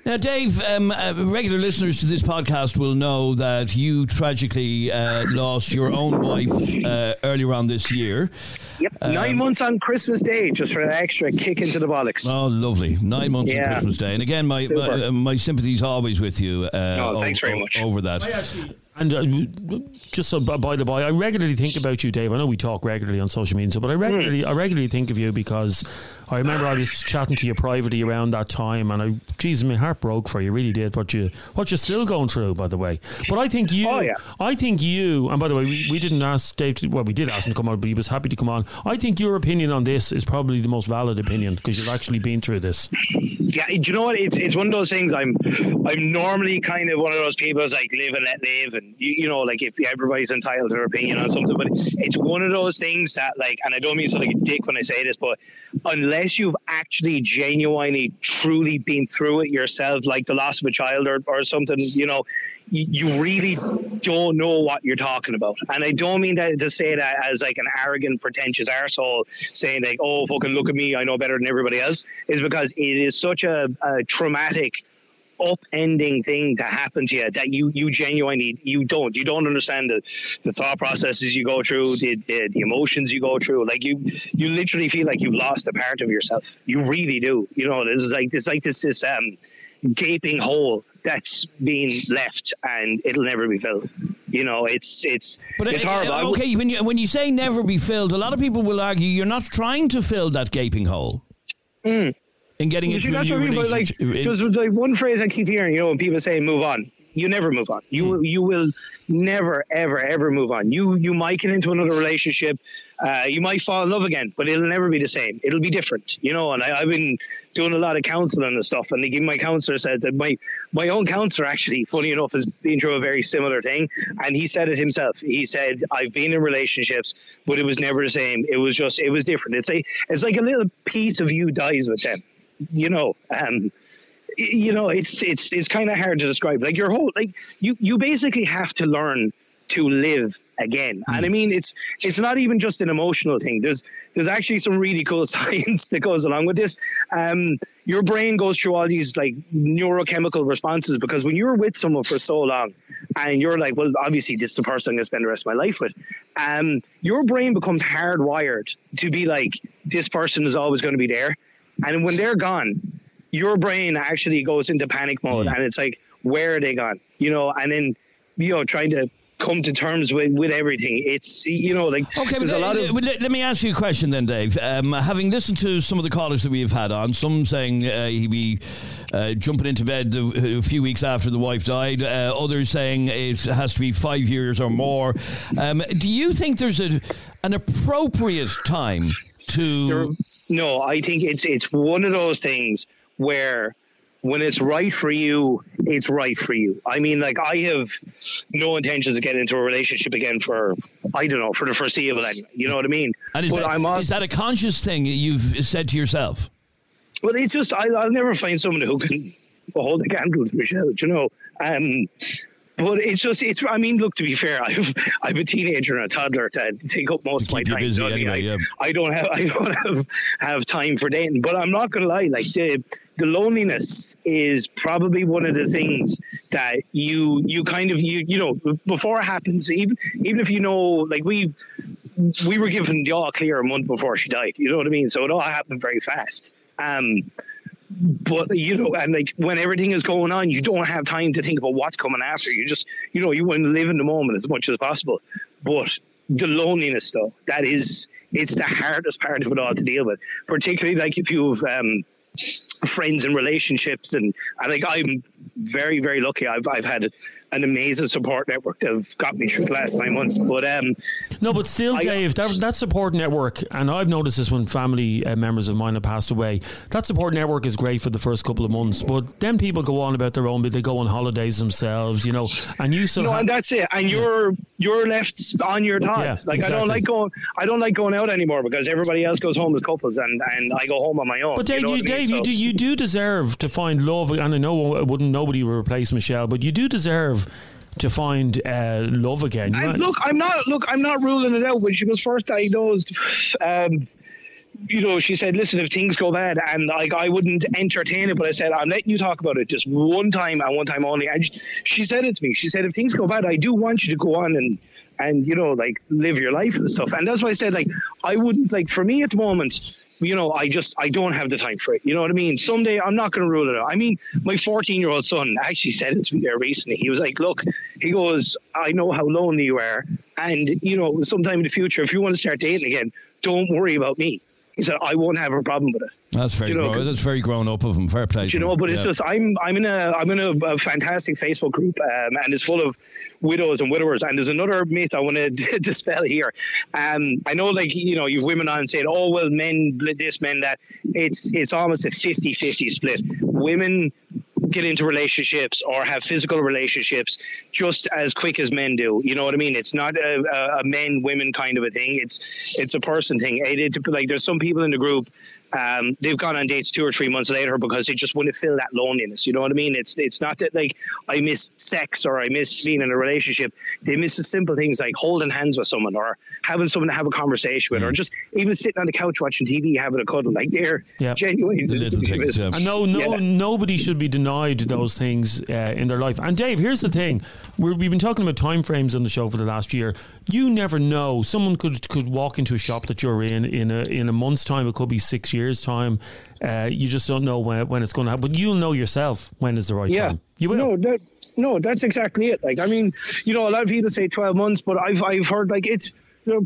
Now, Dave, um, uh, regular listeners to this podcast will know that you tragically uh, lost your own wife uh, earlier on this year. Yep, Um, nine months on Christmas Day, just for an extra kick into the bollocks. Oh, lovely! Nine months Yeah. on Christmas Day, and again, my my, Super. uh, my sympathies always with you. Uh, Oh, thanks o- very much. over that. And uh, just so by the by, I regularly think about you, Dave. I know we talk regularly on social media, so but I hmm. regularly I regularly think of you because I remember I was chatting to you privately around that time, and I, geez, my heart broke for you, really did. What you what you're still going through, by the way. But I think you, Oh, yeah. I think you, and by the way, we, we didn't ask Dave. To, well, we did ask him to come on, but he was happy to come on. I think your opinion on this is probably the most valid opinion because you've actually been through this. Yeah, do you know what? It's, it's one of those things. I'm I'm normally kind of one of those people who's like live and let live, and you, you know, like if everybody's entitled to their opinion on something, but it's, one of those things that like, and I don't mean to like a dick when I say this, but unless you've actually genuinely, truly been through it yourself, like the loss of a child or, or something, you know, you, you really don't know what you're talking about. And I don't mean that to say that as like an arrogant, pretentious arsehole saying like, oh, fucking look at me, I know better than everybody else, is because it is such a, a traumatic upending thing to happen to you that you you genuinely you don't you don't understand the, the thought processes you go through the, the the emotions you go through. Like you you literally feel like you've lost a part of yourself. You really do. You know this is like it's like this this um gaping hole that's being left and it'll never be filled. You know it's it's But it's uh, horrible. okay, when you when you say never be filled, a lot of people will argue you're not trying to fill that gaping hole in getting into see, a that's new I mean, like, relationship. Like one phrase I keep hearing, you know, when people say move on. You never move on. You will you will never ever ever move on. You you might get into another relationship, uh, you might fall in love again, but it'll never be the same. It'll be different, you know. And I, I've been doing a lot of counselling and stuff, and my counselor said that my my own counselor actually, funny enough, has been through a very similar thing, and he said it himself. He said, "I've been in relationships, but it was never the same. It was just it was different. It's a it's like a little piece of you dies with them." You know um you know it's it's it's kind of hard to describe. Like your whole like you you basically have to learn to live again. And i mean it's it's not even just an emotional thing. There's there's actually some really cool [laughs] science that goes along with this. Um your brain goes through all these like neurochemical responses because when you're with someone for so long and you're like well obviously this is the person i'm going to spend the rest of my life with um your brain becomes hardwired to be like this person is always going to be there and when they're gone, your brain actually goes into panic mode and it's like, where are they gone? You know, and then, you know, trying to come to terms with with everything. It's you know like Okay, there's but a lot let, of let- let me ask you a question then, Dave. Um, having listened to some of the callers that we have had on, some saying uh, he'd be uh, jumping into bed a, a few weeks after the wife died, uh, others saying it has to be five years or more. Um, do you think there's a an appropriate time to? no, I think it's it's one of those things where when it's right for you, it's right for you. I mean, like I have no intentions of getting into a relationship again for I don't know for the foreseeable anyway. You know what I mean? And is, But that, I'm al- is that a conscious thing you've said to yourself? Well, it's just I, I'll never find someone who can hold the candle to Michelle. You know, um, but it's just it's. I mean, look. To be fair, [laughs] I've I've a teenager and a toddler to take up most of my time. busy you know what I mean? anyway, I, yeah. I don't have [laughs] I don't have have time for dating. But I'm not gonna lie. Like the the loneliness is probably one of the things that you you kind of you you know before it happens. Even even if you know like we we were given the all clear a month before she died. You know what I mean? So it all happened very fast. Um, but you know, and like when everything is going on, you don't have time to think about what's coming after. You just, you know, you want to live in the moment as much as possible. But the loneliness, though, that is, it's the hardest part of it all to deal with. Particularly like if you've um, friends and relationships, and I think I'm very, very lucky. I've I've had an amazing support network that have got me through the last nine months. But um, No, but still, Dave, that, that support network, and I've noticed this when family uh, members of mine have passed away. That support network is great for the first couple of months, but then people go on about their own, but they go on holidays themselves, you know, and you still no, have, and that's it. And you're you're left on your thoughts. Yeah, like I don't like going. I don't like going out anymore because everybody else goes home as couples, and, and I go home on my own. But Dave, you, know you, I mean? Dave, you So- do you do deserve to find love, and I know wouldn't nobody replace Michelle, but you do deserve to find uh, love again. Look, I'm not. Look, I'm not ruling it out. When she was first diagnosed, um, you know, she said, "Listen, if things go bad, and like I wouldn't entertain it, but I said I'm letting you talk about it just one time and one time only." And she said it to me. She said, "If things go bad, I do want you to go on and." And you know, like live your life and stuff, and that's why I said, like, I wouldn't like for me at the moment. You know, I just I don't have the time for it. You know what I mean? Someday I'm not going to rule it out. I mean, my 14 year old son actually said it to me there recently. He was like, "Look," he goes, "I know how lonely you are, and you know, sometime in the future, if you want to start dating again, don't worry about me." He said, "I won't have a problem with it." That's very You know, grown, that's very grown up of him. Fair play. you know, but it's just I'm I'm in a I'm in a, a fantastic Facebook group, um, and it's full of widows and widowers. And there's another myth I want to [laughs] dispel here. Um, I know, like you know, you've women on saying, "Oh well, men this, men that." It's it's almost a 50-50 split. Women get into relationships or have physical relationships just as quick as men do. You know what I mean? It's not a, a, a men women kind of a thing. It's it's a person thing. It, it, like there's some people in the group. Um, they've gone on dates two or three months later because they just want to fill that loneliness. You know what I mean? It's it's not that like I miss sex or I miss being in a relationship. They miss the simple things like holding hands with someone or having someone to have a conversation with, or just even sitting on the couch watching TV having a cuddle. Like they're Yeah. genuine. The little [laughs] things, yeah. And no, no, Yeah. nobody should be denied those things uh, in their life. And Dave, here's the thing: We're, we've been talking about time frames on the show for the last year. You never know. Someone could could walk into a shop that you're in in a in a month's time. It could be six years time. Uh, you just don't know when when it's going to happen. But you'll know yourself when is the right yeah. time. You will. No, that no, that's exactly it. Like I mean, you know, a lot of people say twelve months, but I've I've heard like it's a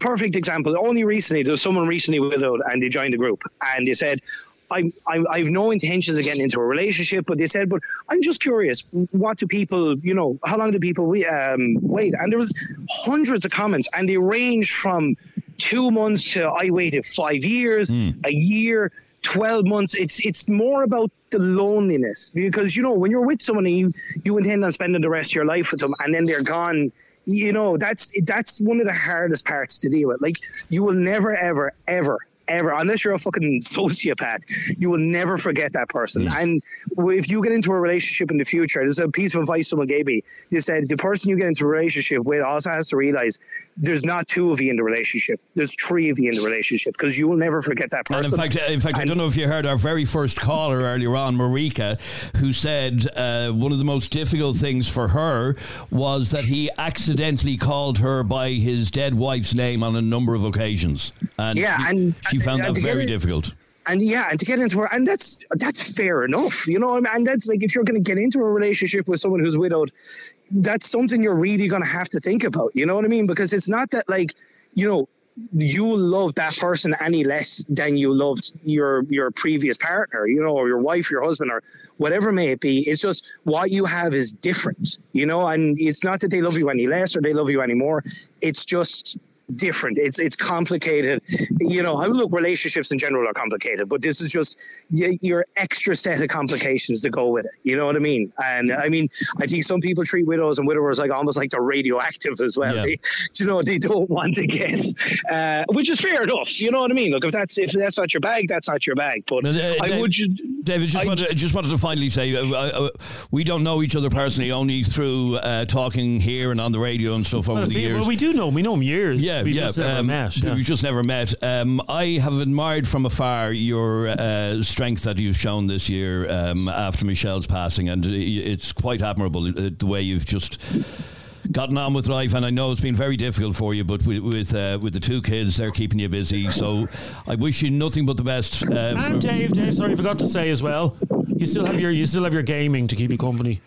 perfect example. Only recently there was someone recently widowed and they joined the group and they said. I'm, I'm, I've no intentions of getting into a relationship, but they said, but I'm just curious, what do people, you know, how long do people we, um, wait? And there was hundreds of comments and they ranged from two months to I waited five years, a year, 12 months. It's, it's more about the loneliness because, you know, when you're with someone and you, you intend on spending the rest of your life with them and then they're gone, you know, that's, that's one of the hardest parts to deal with. Like you will never, ever, ever, ever, unless you're a fucking sociopath, you will never forget that person. Mm. And if you get into a relationship in the future, there's a piece of advice someone gave me. They said the person you get into a relationship with also has to realize there's not two of you in the relationship. There's three of you in the relationship because you will never forget that And in fact, in fact, I don't know if you heard our very first caller earlier on, Marika, who said uh, one of the most difficult things for her was that he accidentally called her by his dead wife's name on a number of occasions, and Yeah, she, and- she found and that very difficult. And yeah, and to get into her, and that's that's fair enough, you know. And that's like if you're going to get into a relationship with someone who's widowed, that's something you're really going to have to think about. You know what I mean? Because it's not that like you know you love that person any less than you loved your your previous partner, you know, or your wife, your husband, or whatever may it be. It's just what you have is different, you know, and it's not that they love you any less or they love you any more. It's just different. It's it's complicated. You know, I look relationships in general are complicated, but this is just your extra set of complications to go with it. You know what I mean? And I mean, I think some people treat widows and widowers like almost like they're radioactive as well. Yeah. They, you know, they don't want to get, uh, which is fair enough. You know what I mean? Look, if that's if that's not your bag, that's not your bag. But Uh, I Dave- would. ju- David, just, I- wanted, just wanted to finally say uh, uh, we don't know each other personally, only through uh, talking here and on the radio and stuff over Well, the years. well, we do know. We know him years. Yeah, We've yeah. just never um, met. yeah. We've just never met. Um, I have admired from afar your uh, strength that you've shown this year um, after Michelle's passing, and it's quite admirable uh, the way you've just gotten on with life. And I know it's been very difficult for you, but with with, uh, with the two kids, they're keeping you busy. So I wish you nothing but the best. Uh, And Dave, Dave, sorry, I forgot to say as well. You still have your you still have your gaming to keep you company.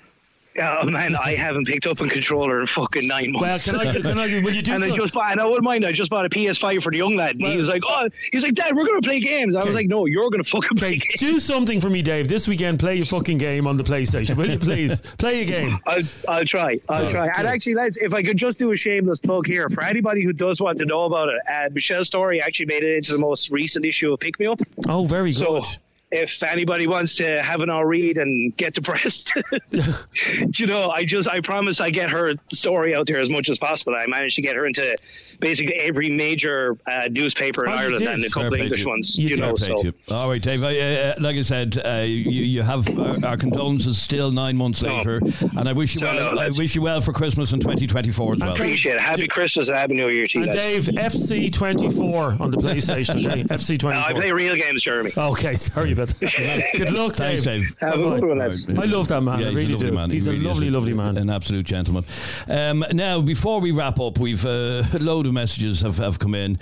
Oh man, I haven't picked up a controller in fucking nine Well, months. can I- can I- will you do [laughs] and I just bought, and I wouldn't mind. I just bought a PS5 for the young lad. And he was like, "Oh, he's like, Dad, we're gonna play games." I was like, "No, you're gonna fucking play games." Do something for me, Dave. This weekend, play your fucking game on the PlayStation, will you please? Play a game. [laughs] I'll, I'll try. I'll it, try. do And actually, lads, if I could just do a shameless plug here for anybody who does want to know about it, uh, Michelle's story actually made it into the most recent issue of Pick Me Up. Oh, very So, good. If anybody wants to have an all read and get depressed, [laughs] you know, I just I promise I get her story out there as much as possible. I managed to get her into basically every major uh, newspaper in Oh, Ireland and a couple of English you. ones. You You, know, so you. All right, Dave. I, uh, like I said, uh, you, you have our, our condolences still nine months later, and I wish you So, well. no, I wish you well for Christmas in 2024 as well. appreciate it. Happy Christmas and Happy New Year to you. And. Dave, FC twenty four on the PlayStation. FC twenty Uh, I play real games, Jeremy. Okay, sorry about that. [laughs] Good luck, Thanks, Dave. Dave. Have a good one, lads. I love that man. Yeah, I he's really a lovely do. man. He really a is lovely, lovely man. An absolute gentleman. Um, now, before we wrap up, we've uh, a load of messages have, have come in.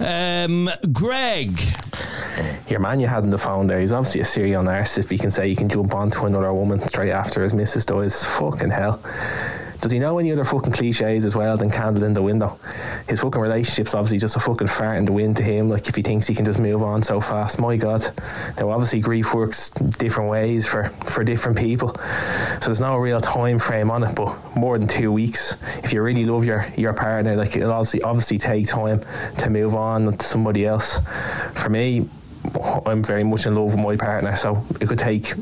Um, Greg, Your man you had on the phone there, he's obviously a serial narcissist if he can say he can jump onto another woman straight after his missus dies. Fucking hell. Does he know any other fucking cliches as well than candle in the window? His fucking relationship's obviously just a fucking fart in the wind to him, like if he thinks he can just move on so fast. My God. Now obviously grief works different ways for, for different people. So there's no real time frame on it, but more than two weeks. If you really love your, your partner, like it'll obviously obviously take time to move on to somebody else. For me, I'm very much in love with my partner, so it could take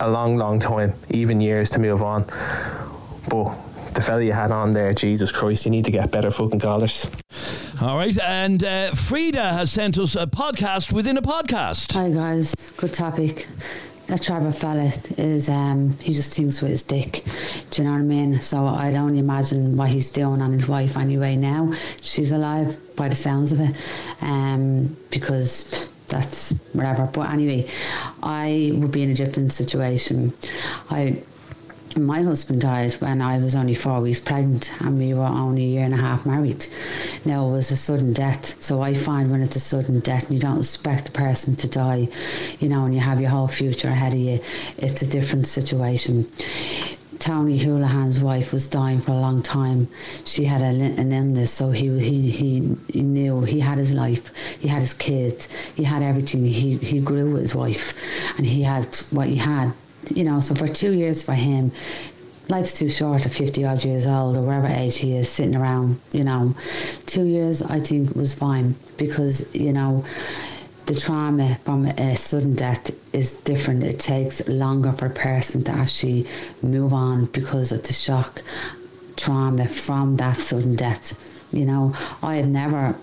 a long, long time, even years, to move on. But the fella you had on there, Jesus Christ, you need to get better fucking collars. all right, and uh, Frida has sent us a podcast within a podcast. Hi guys, good topic. That Trevor fella is um he just thinks with his dick. Do you know what I mean? So I'd only imagine what he's doing on his wife anyway now. She's alive by the sounds of it. Um because that's whatever. But anyway, I would be in a different situation. I my husband died when I was only four weeks pregnant and we were only a year and a half married. Now it was a sudden death. So I find when it's a sudden death and you don't expect the person to die, you know, and you have your whole future ahead of you, it's a different situation. Tony Holohan's wife was dying for a long time. She had a, an illness, so he, he he he knew he had his life, he had his kids, he had everything. He he grew with his wife, and he had what he had. You know, so for two years for him, life's too short at 50 odd years old or whatever age he is sitting around you know. Two years i think was fine because you know the trauma from a sudden death is different. It takes longer for a person to actually move on because of the shock trauma from that sudden death you know. I have never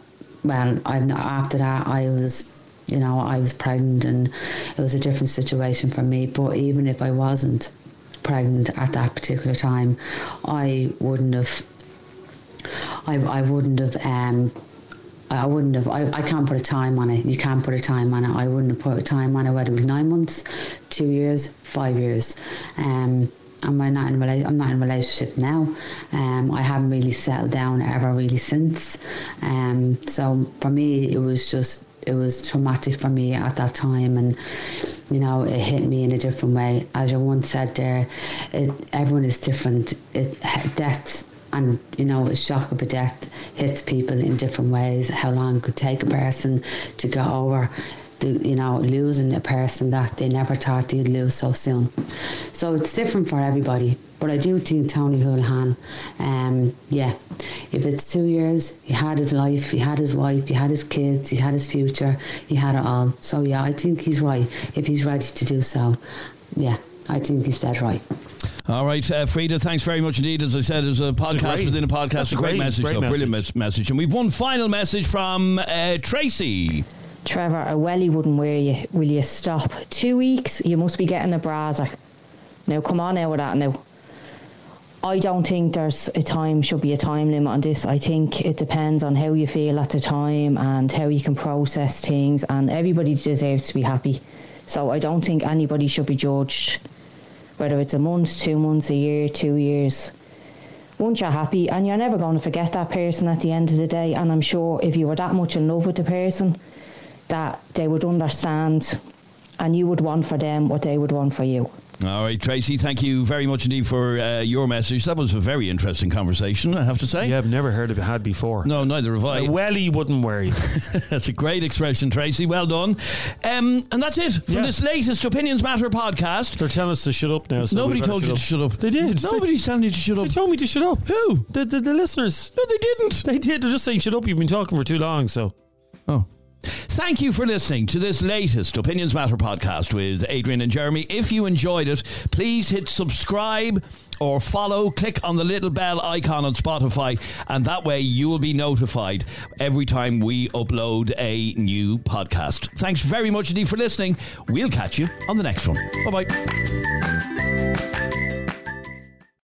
well i've after that i was you know i was pregnant and it was a different situation for me but even if i wasn't pregnant at that particular time, I wouldn't have. I, I wouldn't have. Um, I wouldn't have. I, I can't put a time on it. You can't put a time on it. I wouldn't have put a time on it. Whether it was nine months, two years, five years. Um, am I not in rela- I'm not in a relationship now. Um, I haven't really settled down ever really since. Um, so for me, it was just it was traumatic for me at that time, and you know it hit me in a different way. As you once said there, it, everyone is different. It death and you know a shock of a death hits people in different ways. How long it could take a person to get over the, you know, losing a person that they never thought they'd lose so soon. So it's different for everybody. But I do think Tony Holohan, um, yeah, if it's two years, he had his life, he had his wife, he had his kids, he had his future, he had it all. So yeah, I think he's right if he's ready to do so. Yeah, I think he's dead right. All right, uh, Frida, thanks very much indeed. As I said, it's a podcast great- within a podcast. that's a great, great- message, great though. brilliant mes- message. And we've one final message from uh, Tracy. Trevor, a welly wouldn't wear you. Will you stop? Two weeks, you must be getting a brazier. Now, come on out with that now. I don't think there's a time, should be a time limit on this. I think it depends on how you feel at the time and how you can process things, and everybody deserves to be happy. So I don't think anybody should be judged, whether it's a month, two months, a year, two years. Once you're happy, and you're never going to forget that person at the end of the day, and I'm sure if you were that much in love with the person, that they would understand and you would want for them what they would want for you. All right, Tracy, thank you very much indeed for uh, your message. That was a very interesting conversation, I have to say. Yeah, I've never heard of it had before. No, neither have I. A welly wouldn't worry. [laughs] that's a great expression, Tracy. Well done. Um, and that's it from Yeah. this latest Opinions Matter podcast. They're telling us to shut up now. So Nobody we better told you to shut up. They did. Nobody's telling you to shut up. They told me to shut up. Who? The, the, the listeners. No, they didn't. They did. They're just saying shut up. You've been talking for too long. So. Oh. Thank you for listening to this latest Opinions Matter podcast with Adrian and Jeremy. If you enjoyed it, please hit subscribe or follow. Click on the little bell icon on Spotify, and that way you will be notified every time we upload a new podcast. Thanks very much indeed for listening. We'll catch you on the next one. Bye bye.